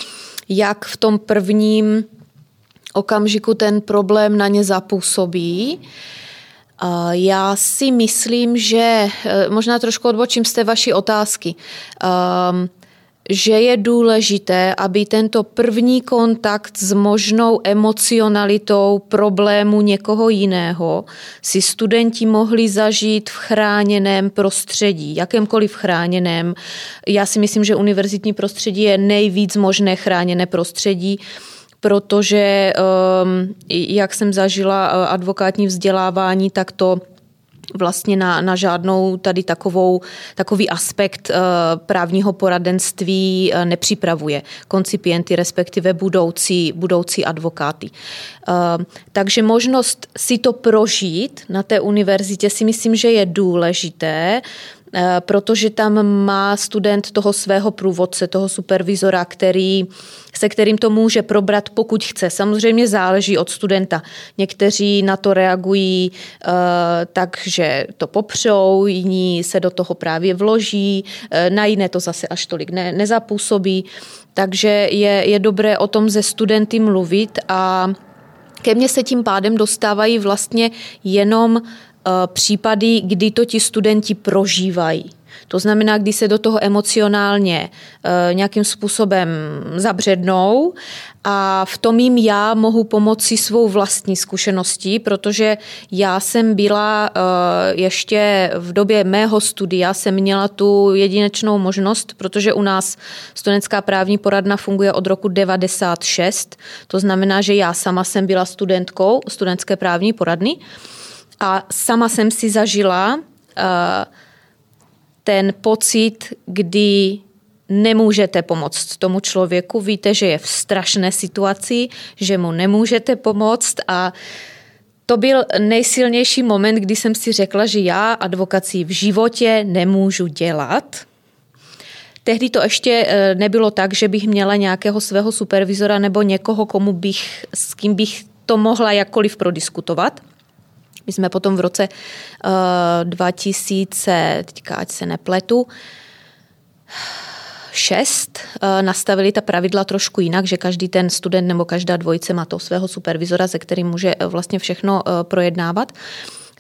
jak v tom prvním okamžiku ten problém na ně zapůsobí. Já si myslím, že možná trošku odbočím z té vaší otázky. Um, že je důležité, aby tento první kontakt s možnou emocionalitou problému někoho jiného si studenti mohli zažít v chráněném prostředí, jakémkoliv chráněném. Já si myslím, že univerzitní prostředí je nejvíc možné chráněné prostředí, protože ehm, jak jsem zažila eh, advokátní vzdělávání, tak to vlastně na, na žádnou tady takovou, takový aspekt uh, právního poradenství uh, nepřipravuje koncipienty, respektive budoucí, budoucí advokáty. Uh, takže možnost si to prožít na té univerzitě si myslím, že je důležité, Eh, protože tam má student toho svého průvodce, toho supervizora, který, se kterým to může probrat, pokud chce. Samozřejmě záleží od studenta. Někteří na to reagují uh, tak, že to popřou, jiní se do toho právě vloží, uh, na jiné to zase až tolik ne, nezapůsobí. Takže je, je dobré o tom ze studenty mluvit a ke mně se tím pádem dostávají vlastně jenom Eh, případy, kdy to ti studenti prožívají. To znamená, kdy se do toho emocionálně e, nějakým způsobem zabřednou a v tom jim já mohu pomoci svou vlastní zkušeností, protože já jsem byla e, ještě v době mého studia, jsem měla tu jedinečnou možnost, protože u nás studentská právní poradna funguje od roku 96, to znamená, že já sama jsem byla studentkou studentské právní poradny a sama jsem si zažila uh, ten pocit, kdy nemůžete pomoct tomu člověku, víte, že je v strašné situaci, že mu nemůžete pomoct a to byl nejsilnější moment, kdy jsem si řekla, že já advokací v životě nemůžu dělat. Tehdy to ještě eh, nebylo tak, že bych měla nějakého svého supervizora nebo někoho, komu bych, s kým bych to mohla jakkoliv prodiskutovat. My jsme potom v roce uh, eh, 2000, teďka ať se nepletu, šest uh, nastavili ta pravidla trošku jinak, že každý ten student nebo každá dvojice má to svého supervizora, se kterým může uh, vlastně všechno projednávat.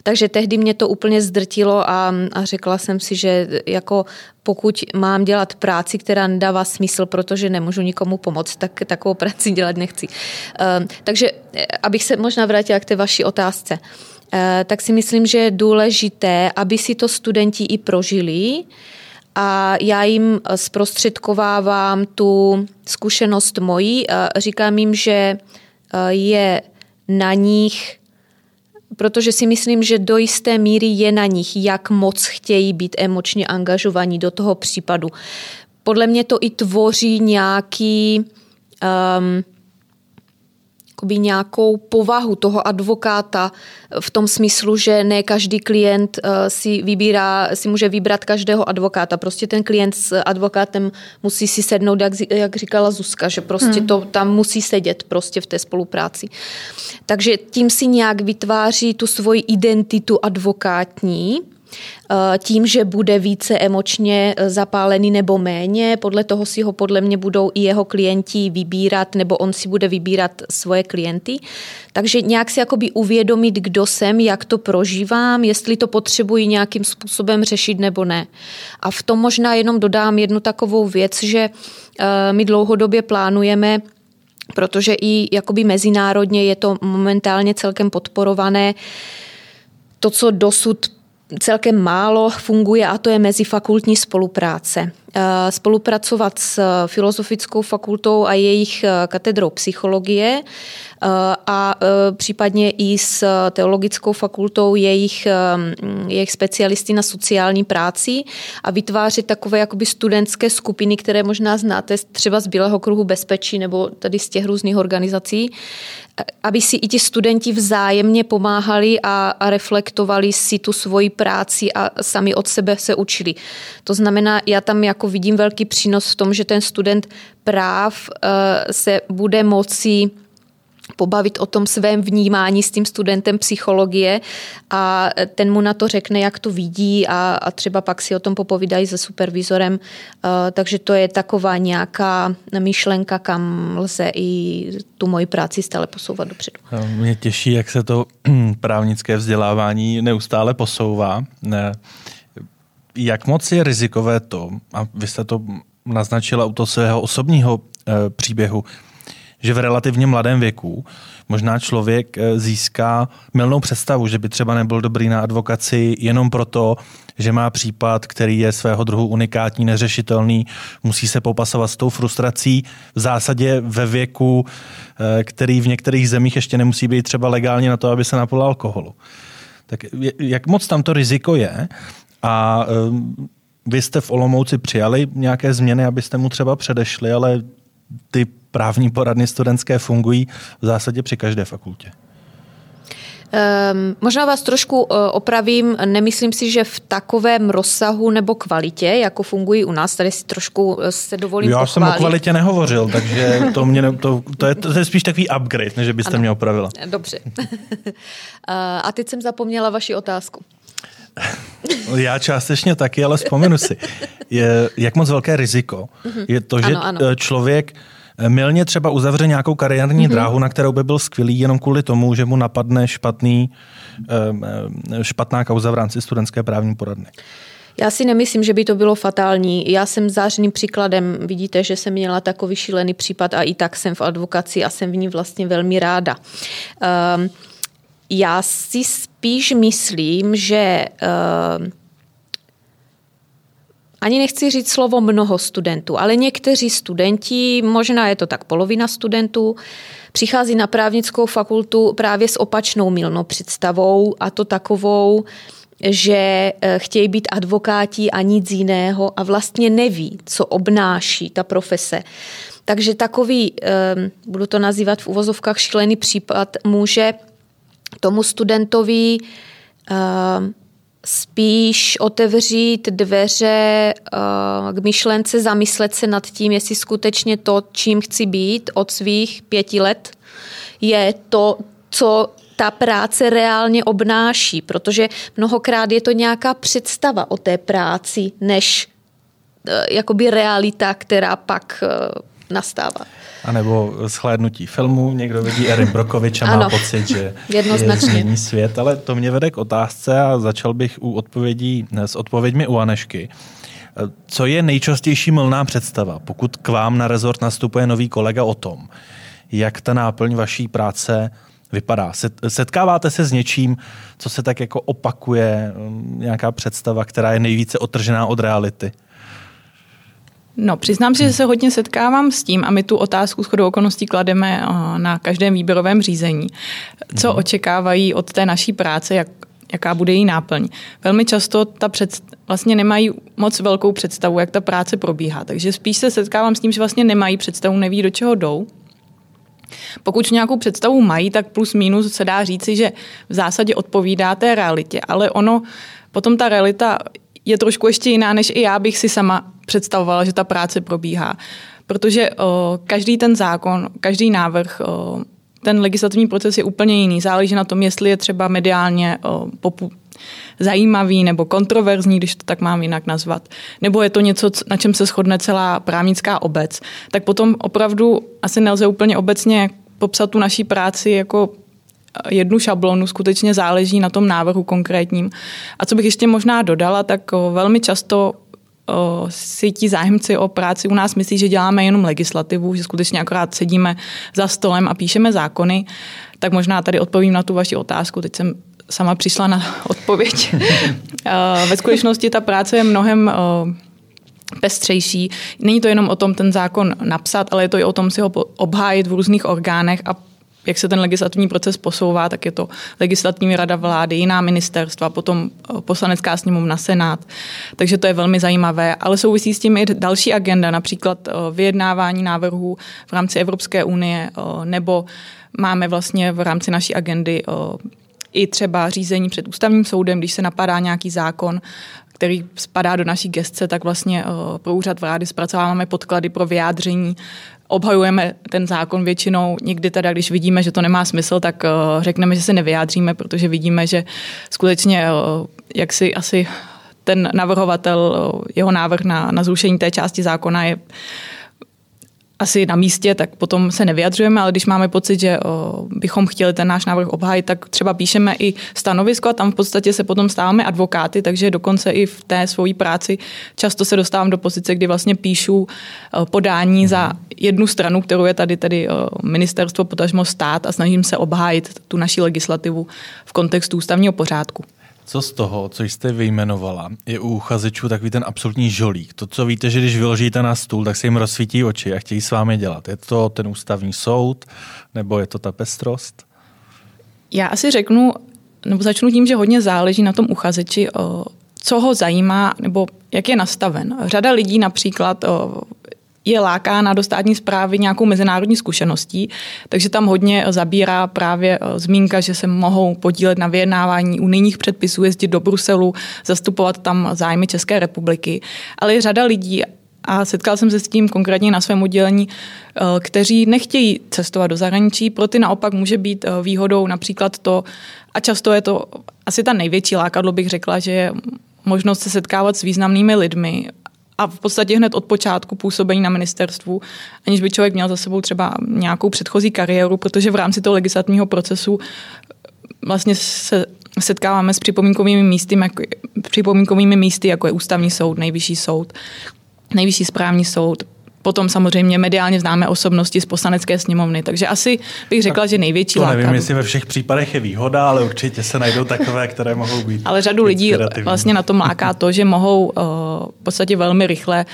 Takže tehdy mě to úplně zdrtilo a, a řekla jsem si, že jako pokud mám dělat práci, která nedává smysl, protože nemůžu nikomu pomoct, tak takovou práci dělat nechci. Takže abych se možná vrátila k té vaší otázce. Eh, tak si myslím, že je důležité, aby si to studenti i prožili a já jim zprostředkovávám tu zkušenost mojí. Eh, říkám jim, že eh, je na nich, protože si myslím, že do jisté míry je na nich, jak moc chtějí být emočně angažovaní do toho případu. Podle mě to i tvoří nějaký um, jakoby nějakou povahu toho advokáta v tom smyslu, že ne každý klient eh, si vybírá, si může vybrat každého advokáta. Prostě ten klient s advokátem musí si sednout, jak, jak říkala Zuzka, že prostě hmm. to tam musí sedět prostě v té spolupráci. Takže tím si nějak vytváří tu svoji identitu advokátní tím, že bude více emočně eh, zapálený nebo méně. Podle toho si ho podle mě budou i jeho klienti vybírat, nebo on si bude vybírat svoje klienty. Takže nějak si jakoby uvědomit, kdo jsem, jak to prožívám, jestli to potřebuji nějakým způsobem řešit nebo ne. A v tom možná jenom dodám jednu takovou věc, že eh, my dlouhodobě plánujeme protože i jakoby mezinárodně je to momentálně celkem podporované. To, co dosud celkem málo funguje a to je mezifakultní spolupráce. Eh, spolupracovat s Filozofickou fakultou a jejich eh, katedrou psychologie eh, a případně i s Teologickou fakultou jejich, jejich specialisty na sociální práci a vytvářet takové jakoby studentské skupiny, které možná znáte třeba z Bílého kruhu bezpečí nebo tady z těch různých organizací, aby si i ti studenti vzájemně pomáhali a, a reflektovali si tu svoji práci a sami od sebe se učili. To znamená, já tam jako vidím velký přínos v tom, že ten student práv uh, se bude moci pobavit o tom svém vnímání s tím studentem psychologie a ten mu na to řekne, jak to vidí a, a třeba pak si o tom popovídají se supervizorem. Uh, takže to je taková nějaká myšlenka, kam lze i tu moji práci stále posouvat dopředu. Mě těší, jak se to právnické vzdělávání neustále posouvá. Ne. Jak moc je rizikové to, a vy jste to naznačila u toho svého osobního e, příběhu, že v relativně mladém věku možná člověk eh, získá milnou představu, že by třeba nebyl dobrý na advokaci jenom proto, že má případ, který je svého druhu unikátní, neřešitelný, musí se popasovat s tou frustrací v zásadě ve věku, eh, který v některých zemích ještě nemusí být třeba legálně na to, aby se napil alkoholu. Tak jak moc tam to riziko je a eh, vy jste v Olomouci přijali nějaké změny, abyste mu třeba předešli, ale ty právní poradny studentské fungují v zásadě při každé fakultě. Um, možná vás trošku uh, opravím, nemyslím si, že v takovém rozsahu nebo kvalitě, jako fungují u nás, tady si trošku uh, se dovolím Já pochválit. jsem o kvalitě nehovořil, takže to, mě ne, to, to, je, to je spíš takový upgrade, než byste ano. mě opravila. Dobře. uh, a teď jsem zapomněla vaši otázku. Já částečně taky, ale vzpomenu si. Je, jak moc velké riziko mhm. je to, že ano, ano. člověk milně třeba uzavře nějakou kariérní mm-hmm. dráhu, na kterou by byl skvělý jenom kvůli tomu, že mu napadne špatný, špatná kauza v rámci studentské právní poradny. Já si nemyslím, že by to bylo fatální. Já jsem zářným příkladem. Vidíte, že jsem měla takový šílený případ a i tak jsem v advokaci a jsem v ní vlastně velmi ráda. Um, já si spíš myslím, že uh, ani nechci říct slovo mnoho studentů, ale někteří studenti, možná je to tak polovina studentů, přichází na právnickou fakultu právě s opačnou milnou představou a to takovou, že eh, chtějí být advokáti a nic jiného a vlastně neví, co obnáší ta profese. Takže takový, eh, budu to nazývat v uvozovkách šílený případ, může tomu studentovi eh, spíš otevřít dveře uh, k myšlence, zamyslet se nad tím, jestli skutečně to, čím chci být od svých pěti let, je to, co ta práce reálně obnáší, protože mnohokrát je to nějaká představa o té práci, než uh, jakoby realita, která pak nastává. A nebo shlédnutí filmu, někdo vidí Erin Brokovič a má ano, pocit, že jednoznačně. je svět, ale to mě vede k otázce a začal bych u odpovědí, s odpověďmi u Anešky. Co je nejčastější mylná představa, pokud k vám na rezort nastupuje nový kolega o tom, jak ta náplň vaší práce vypadá? Setkáváte se s něčím, co se tak jako opakuje, nějaká představa, která je nejvíce otržená od reality? No, přiznám si, že se hodně setkávám s tím a my tu otázku shodou okolností klademe eh, na každém výběrovém řízení. Co mm. očekávají od té naší práce, jak, jaká bude její náplň. Velmi často ta před, vlastně nemají moc velkou představu, jak ta práce probíhá. Takže spíš se setkávám s tím, že vlastně nemají představu, neví, do čeho jdou. Pokud nějakou představu mají, tak plus minus se dá říci, že v zásadě odpovídá té realitě, ale ono potom ta realita je trošku ještě jiná, než i já bych si sama představovala, že ta práce probíhá. Protože o, každý ten zákon, každý návrh, o, ten legislativní proces je úplně jiný. Záleží na tom, jestli je třeba mediálně o, popu, zajímavý nebo kontroverzní, když to tak mám jinak nazvat, nebo je to něco, na čem se shodne celá právnická obec, tak potom opravdu asi nelze úplně obecně popsat tu naší práci jako jednu šablonu, skutečně záleží na tom návrhu konkrétním. A co bych ještě možná dodala, tak velmi často si ti zájemci o práci u nás myslí, že děláme jenom legislativu, že skutečně akorát sedíme za stolem a píšeme zákony, tak možná tady odpovím na tu vaši otázku. Teď jsem sama přišla na odpověď. Ve skutečnosti ta práce je mnohem pestřejší. Není to jenom o tom ten zákon napsat, ale je to i o tom si ho obhájit v různých orgánech a jak se ten legislativní proces posouvá, tak je to legislativní rada vlády, jiná ministerstva, potom eh, poslanecká sněmovna, senát. Takže to je velmi zajímavé. Ale souvisí s tím i další agenda, například eh, vyjednávání návrhů v rámci Evropské unie, eh, nebo máme vlastně v rámci naší agendy i třeba řízení před ústavním soudem, když se napadá nějaký zákon, který spadá do naší gestce, tak vlastně pro úřad vlády zpracováváme podklady pro vyjádření obhajujeme ten zákon většinou. Někdy teda, když vidíme, že to nemá smysl, tak řekneme, že se nevyjádříme, protože vidíme, že skutečně jak si asi ten navrhovatel, jeho návrh na, na zrušení té části zákona je asi na místě, tak potom se nevyjadřujeme, ale když máme pocit, že o, bychom chtěli ten náš návrh obhájit, tak třeba píšeme i stanovisko a tam v podstatě se potom stáváme advokáty, takže dokonce i v té svojí práci často se dostávám do pozice, kdy vlastně píšu o, podání za jednu stranu, kterou je tady tady o, ministerstvo, potažmo stát a snažím se obhájit tu naši legislativu v kontextu ústavního pořádku. Co z toho, co jste vyjmenovala, je u uchazečů takový ten absolutní žolík. To, co víte, že když vyložíte na stůl, tak se jim rozsvítí oči a chtějí s vámi dělat. Je to ten ústavní soud, nebo je to ta pestrost? Já asi řeknu, nebo začnu tím, že hodně záleží na tom uchazeči, co ho zajímá, nebo jak je nastaven. Řada lidí například je lákána do státní zprávy nějakou mezinárodní zkušeností, takže tam hodně zabírá právě eh, zmínka, že se mohou podílet na vyjednávání unijních předpisů, jezdit do Bruselu, zastupovat tam zájmy České republiky. Ale je řada lidí, a setkal jsem se s tím konkrétně na svém oddělení, eh, kteří nechtějí cestovat do zahraničí, pro ty naopak může být eh, výhodou například to, a často je to asi ta největší lákadlo, bych řekla, že je možnost se setkávat s významnými lidmi, a v podstatě hned od počátku působení na ministerstvu, aniž by člověk měl za sebou třeba nějakou předchozí kariéru, protože v rámci toho legislativního procesu vlastně se setkáváme s připomínkovými místy, jako, připomínkovými místy, jako je ústavní soud, nejvyšší soud, nejvyšší správní soud, Potom samozřejmě mediálně známe osobnosti z poslanecké sněmovny, takže asi bych řekla, že největší To nevím, jestli ve všech případech je výhoda, ale určitě se najdou takové, které mohou být. Ale řadu lidí vlastně na tom láká to, že mohou uh, v podstatě velmi rychle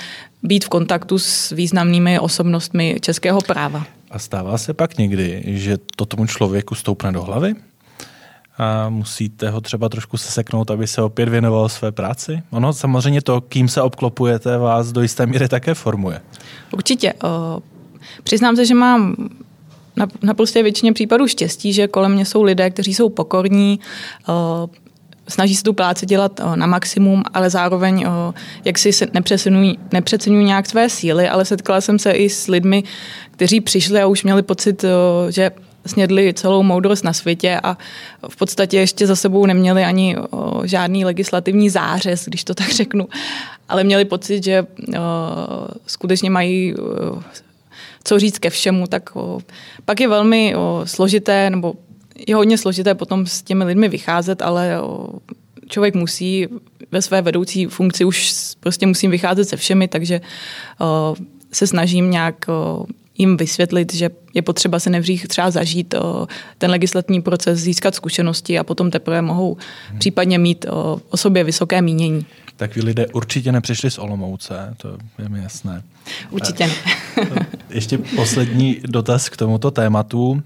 být v kontaktu s významnými osobnostmi českého práva. A stává se pak někdy, že to tomu člověku stoupne do hlavy? A musíte ho třeba trošku seseknout, aby se opět věnoval své práci? Ono samozřejmě to, kým se obklopujete, vás do jisté míry také formuje. Určitě. Přiznám se, že mám na, prostě většině případů štěstí, že kolem mě jsou lidé, kteří jsou pokorní, snaží se tu práci dělat na maximum, ale zároveň jak si se nepřeceňují nějak své síly, ale setkala jsem se i s lidmi, kteří přišli a už měli pocit, že snědli celou moudrost na světě a v podstatě ještě za sebou neměli ani žádný legislativní zářez, když to tak řeknu, ale měli pocit, že skutečně mají co říct ke všemu, tak pak je velmi složité, nebo je hodně složité potom s těmi lidmi vycházet, ale člověk musí ve své vedoucí funkci už prostě musím vycházet se všemi, takže se snažím nějak jim vysvětlit, že je potřeba se nevřích třeba zažít o, ten legislativní proces, získat zkušenosti a potom teprve mohou hmm. případně mít o, o sobě vysoké mínění. Takoví lidé určitě nepřišli z Olomouce, to je mi jasné. Určitě ne. Ještě poslední dotaz k tomuto tématu.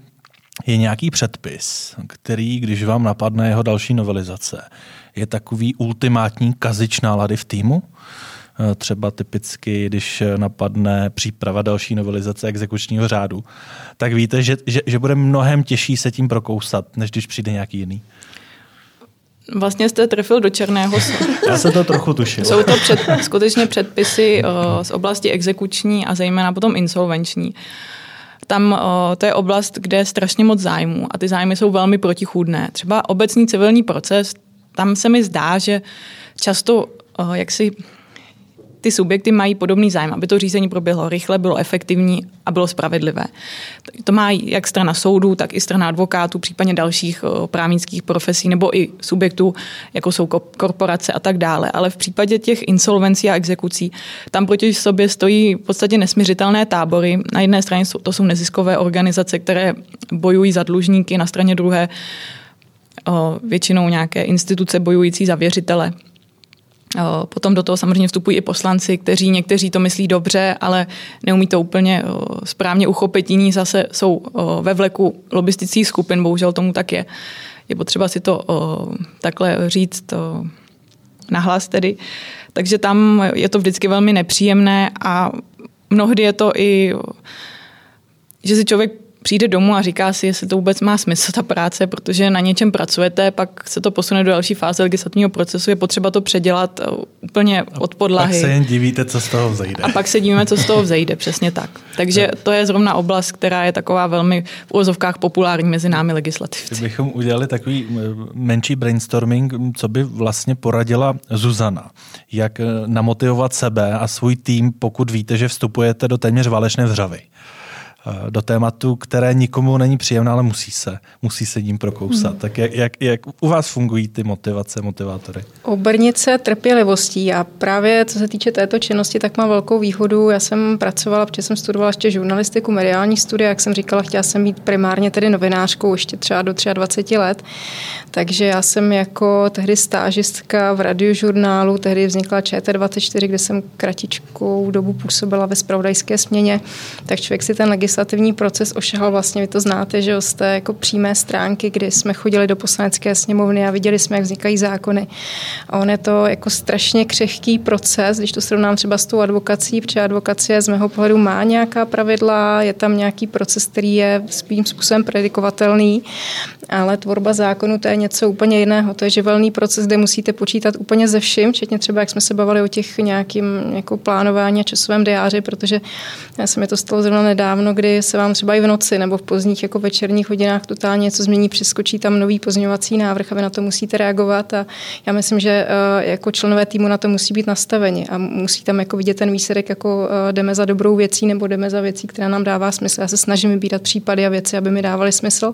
Je nějaký předpis, který, když vám napadne jeho další novelizace, je takový ultimátní kazič nálady v týmu? Eh, třeba typicky, když napadne příprava další novelizace exekučního řádu, tak víte, že, že, že bude mnohem těžší se tím prokousat, než když přijde nějaký jiný. Vlastně jste trefil do černého. Já se to trochu tušil. Jsou to před, skutečně předpisy o, z oblasti exekuční a zejména potom insolvenční. Tam o, to je oblast, kde je strašně moc zájmů a ty zájmy jsou velmi protichůdné. Třeba obecný civilní proces, tam se mi zdá, že často o, jak si ty subjekty mají podobný zájem, aby to řízení proběhlo rychle, bylo efektivní a bylo spravedlivé. To má jak strana soudů, tak i strana advokátů, případně dalších právnických profesí nebo i subjektů, jako jsou korporace a tak dále. Ale v případě těch insolvencí a exekucí, tam proti sobě stojí v podstatě nesměřitelné tábory. Na jedné straně to jsou neziskové organizace, které bojují za dlužníky, na straně druhé většinou nějaké instituce bojující za věřitele. Potom do toho samozřejmě vstupují i poslanci, kteří někteří to myslí dobře, ale neumí to úplně správně uchopit. Jiní zase jsou ve vleku lobistických skupin, bohužel tomu tak je. Je potřeba si to takhle říct nahlas tedy. Takže tam je to vždycky velmi nepříjemné a mnohdy je to i, že si člověk přijde domů a říká si, jestli to vůbec má smysl ta práce, protože na něčem pracujete, pak se to posune do další fáze legislativního procesu, je potřeba to předělat uh, úplně od podlahy. Pak se jen divíte, co z toho vzejde. A pak se dívíme, co z toho vzejde, přesně tak. Takže to je zrovna oblast, která je taková velmi v úvozovkách populární mezi námi legislativci. Kdybychom udělali takový menší brainstorming, co by vlastně poradila Zuzana, jak eh, namotivovat sebe a svůj tým, pokud víte, že vstupujete do téměř válečné vřavy. Eh, do tématu, které nikomu není příjemné, ale musí se, musí se ním prokousat. Hmm. Tak jak, jak, jak u vás fungují ty motivace, motivátory? Obrnit se trpělivostí a právě co se týče této činnosti, tak má velkou výhodu. Já jsem pracovala, protože jsem studovala ještě žurnalistiku, mediální studie, jak jsem říkala, chtěla jsem být primárně tedy novinářkou ještě třeba do 23 let. Takže já jsem jako tehdy stážistka v radiožurnálu, tehdy vznikla ČT24, kde jsem kratičkou dobu působila ve spravodajské směně, tak člověk si ten legislativní proces ošahal, vlastně vy to znáte, že jste jako přímé stránky, kdy jsme chodili do poslanecké sněmovny a viděli jsme, jak vznikají zákony. A on je to jako strašně křehký proces, když to srovnám třeba s tou advokací, protože advokacie z mého pohledu má nějaká pravidla, je tam nějaký proces, který je svým způsobem predikovatelný, ale tvorba zákonu to je něco úplně jiného. To je živelný proces, kde musíte počítat úplně ze vším, včetně třeba, jak jsme se bavili o těch nějakým jako plánování a časovém diáři, protože já se mi to stalo zrovna nedávno, kdy se vám třeba i v noci nebo v pozdních jako večerních hodinách totálně něco změní, přeskočí tam nový pozměňovací návrh a vy na to musíte reagovat a já myslím, že eh, jako členové týmu na to musí být nastaveni a musí tam jako vidět ten výsledek, jako eh, jdeme za dobrou věcí nebo jdeme za věcí, která nám dává smysl. Já se snažím vybírat případy a věci, aby mi dávaly smysl.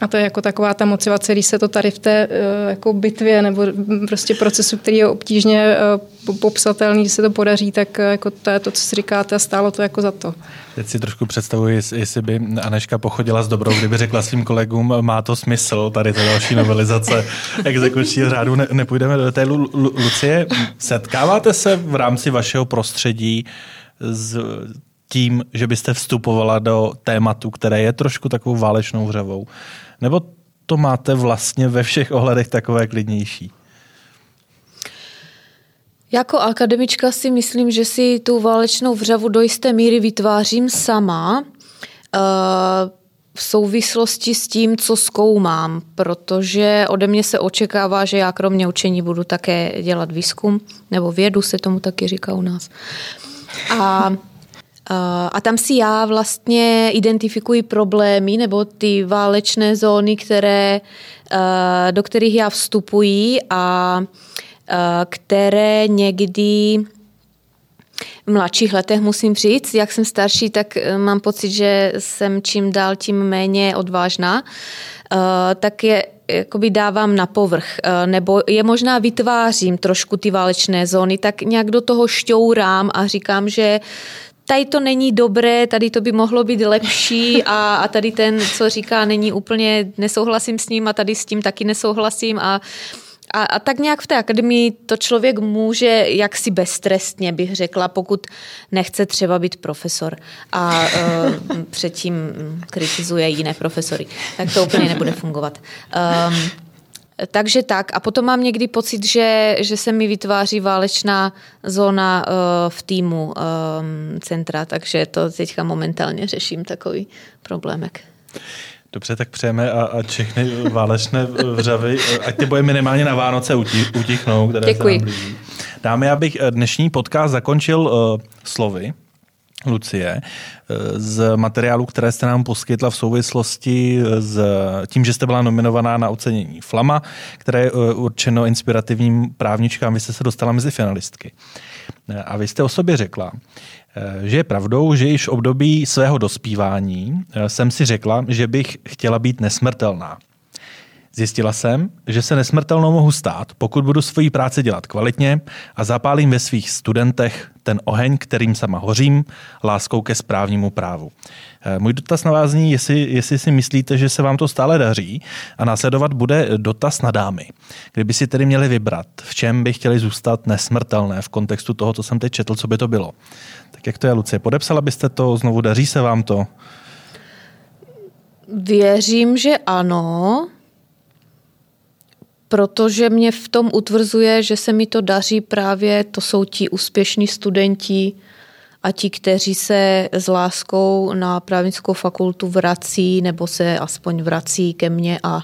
A to je jako taková ta motivace, když se to tady v té eh, jako bitvě nebo prostě procesu, který je obtížně popsatelný, když se to podaří, tak jako to je to, co si říkáte a stálo to jako za to. Teď si trošku představuji, jestli by Aneška pochodila s dobrou, kdyby řekla svým kolegům, má to smysl, tady ta další novelizace exekučního řádu, ne, nepůjdeme do té Lu, Lu, Lucie. Setkáváte se v rámci vašeho prostředí s tím, že byste vstupovala do tématu, které je trošku takovou válečnou vřavou? Nebo to máte vlastně ve všech ohledech takové klidnější? Jako akademička si myslím, že si tu válečnou vřavu do jisté míry vytvářím sama eh, v souvislosti s tím, co zkoumám, protože ode mě se očekává, že já kromě učení budu také dělat výzkum, nebo vědu se tomu taky říká u nás. A eh, a tam si já vlastně identifikuji problémy nebo ty válečné zóny, které, eh, do kterých já vstupuji a které někdy v mladších letech musím říct, jak jsem starší, tak eh, mám pocit, že jsem čím dál tím méně odvážná, eh, tak je jakoby dávám na povrch, nebo je možná vytvářím trošku ty válečné zóny, tak nějak do toho šťourám a říkám, že tady to není dobré, tady to by mohlo být lepší a, a tady ten, co říká, není úplně, nesouhlasím s ním a tady s tím taky nesouhlasím a a, a tak nějak v té akademii to člověk může jaksi beztrestně, bych řekla, pokud nechce třeba být profesor a uh, předtím kritizuje jiné profesory. Tak to úplně nebude fungovat. Um, takže tak. A potom mám někdy pocit, že, že se mi vytváří válečná zóna uh, v týmu um, centra, takže to teďka momentálně řeším takový problémek. Dobře, tak přejeme a, a všechny válečné vřavy, ať ty boje minimálně na Vánoce utichnou, které Děkuji. se nám blíží. Dámy, abych eh, dnešní podcast zakončil uh, slovy, Lucie, eh, z materiálu, které jste nám poskytla v souvislosti s tím, že jste byla nominovaná na ocenění Flama, které je určeno inspirativním právničkám, vy jste se dostala mezi finalistky. A vy jste o sobě řekla, že je pravdou, že již v období svého dospívání eh, jsem si řekla, že bych chtěla být nesmrtelná. Zjistila jsem, že se nesmrtelnou mohu stát, pokud budu svoji práci dělat kvalitně a zapálím ve svých studentech ten oheň, kterým sama hořím, láskou ke správnímu právu. Eh, můj dotaz na vás zní, jestli, jestli si myslíte, že se vám to stále daří a následovat bude dotaz na dámy. Kdyby si tedy měli vybrat, v čem by chtěli zůstat nesmrtelné v kontextu toho, co jsem teď četl, co by to bylo. Tak jak to je, Lucie? Podepsala byste to? Znovu daří se vám to? Věřím, že ano, protože mě v tom utvrzuje, že se mi to daří právě, to jsou ti úspěšní studenti a ti, kteří se s láskou na právnickou fakultu vrací nebo se aspoň vrací ke mně a,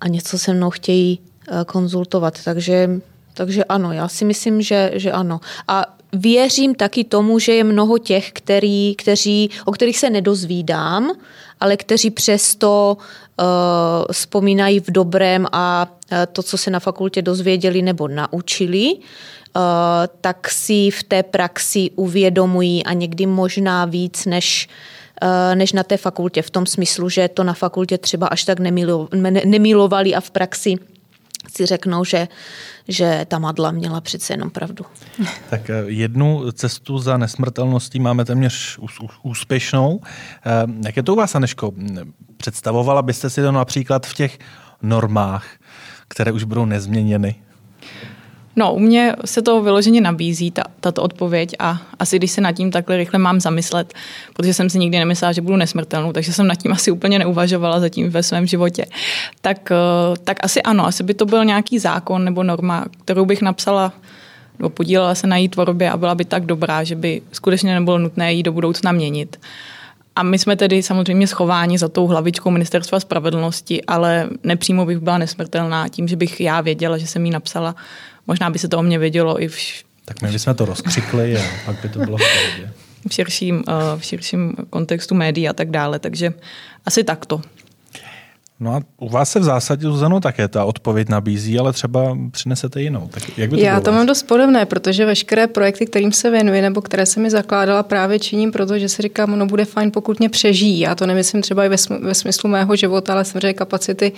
a něco se mnou chtějí eh, konzultovat. Takže, takže ano, já si myslím, že, že ano. A věřím taky tomu, že je mnoho těch, který, kteří, o kterých se nedozvídám, ale kteří přesto vzpomínají v dobrém a uh, to, co se na fakultě dozvěděli nebo naučili, uh, tak si v té praxi uvědomují a někdy možná víc než než na té fakultě, v tom smyslu, že to na fakultě třeba až tak nemilovali a v praxi si řeknou, že, že ta Madla měla přece jenom pravdu. Tak eh, jednu cestu za nesmrtelností máme téměř úspěšnou. Eh, jak je to u vás, Aneško? Představovala byste si to například v těch normách, které už budou nezměněny? No, u mě se to vyloženě nabízí, ta, tato odpověď a asi když se nad tím takhle rychle mám zamyslet, protože jsem si nikdy nemyslela, že budu nesmrtelnou, takže jsem nad tím asi úplně neuvažovala zatím ve svém životě, tak, eh, tak asi ano, asi by to byl nějaký zákon nebo norma, kterou bych napsala nebo podílela se na její tvorbě a byla by tak dobrá, že by skutečně nebylo nutné ji do budoucna měnit. A my jsme tedy samozřejmě schováni za tou hlavičkou Ministerstva spravedlnosti, ale nepřímo bych byla nesmrtelná tím, že bych já věděla, že jsem ji napsala možná by se to o mě vědělo i v... Tak my bychom to rozkřikli a pak by to bylo v pohodě. V širším, eh, v širším kontextu médií a tak dále, takže asi takto. No a u vás se v zásadě, Zuzano, také ta odpověď nabízí, ale třeba přinesete jinou. Tak jak by to Já to mám dost podobné, protože veškeré projekty, kterým se věnuji nebo které se mi zakládala, právě činím, protože si říkám, no bude fajn, pokud mě přežijí. Já to nemyslím třeba i ve, ve smyslu mého života, ale samozřejmě kapacity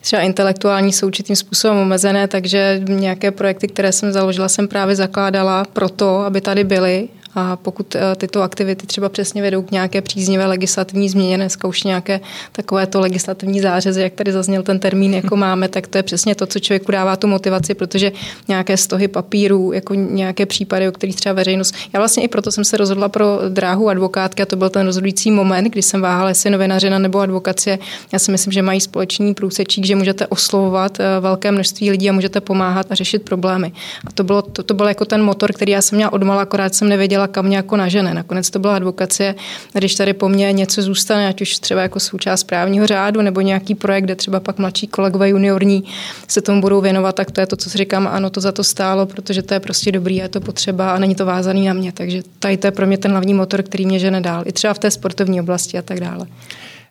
třeba intelektuální jsou určitým způsobem omezené, takže nějaké projekty, které jsem založila, jsem právě zakládala proto, aby tady byly a pokud eh, tyto aktivity třeba přesně vedou k nějaké příznivé legislativní změně, dneska už nějaké takovéto legislativní zářezy, jak tady zazněl ten termín, jako máme, tak to je přesně to, co člověku dává tu motivaci, protože nějaké stohy papírů, jako nějaké případy, o kterých třeba veřejnost. Já vlastně i proto jsem se rozhodla pro dráhu advokátky a to byl ten rozhodující moment, kdy jsem váhala, jestli novinařina nebo advokacie. Já si myslím, že mají společný průsečík, že můžete oslovovat eh, velké množství lidí a můžete pomáhat a řešit problémy. A to bylo, to, to byl jako ten motor, který já jsem měla odmala, akorát jsem nevěděla, věděla, kam mě jako nažene. Nakonec to byla advokacie, když tady po mně něco zůstane, ať už třeba jako součást právního řádu nebo nějaký projekt, kde třeba pak mladší kolegové juniorní se tomu budou věnovat, tak to je to, co si říkám, ano, to za to stálo, protože to je prostě dobrý a je to potřeba a není to vázaný na mě. Takže tady to je pro mě ten hlavní motor, který mě žene dál. I třeba v té sportovní oblasti a tak dále.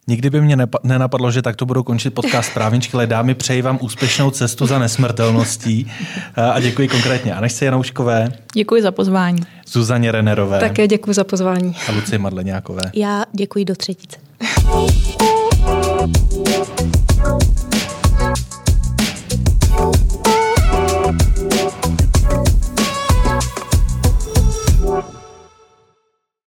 Nikdy by mě nenapadlo, že takto budu končit podcast Právničky, ale dámy, přeji vám úspěšnou cestu za nesmrtelností a děkuji konkrétně Anešce Janouškové. Děkuji za pozvání. Zuzaně Renerové. Také děkuji za pozvání. A Lucie Madleňákové. Já děkuji do třetice.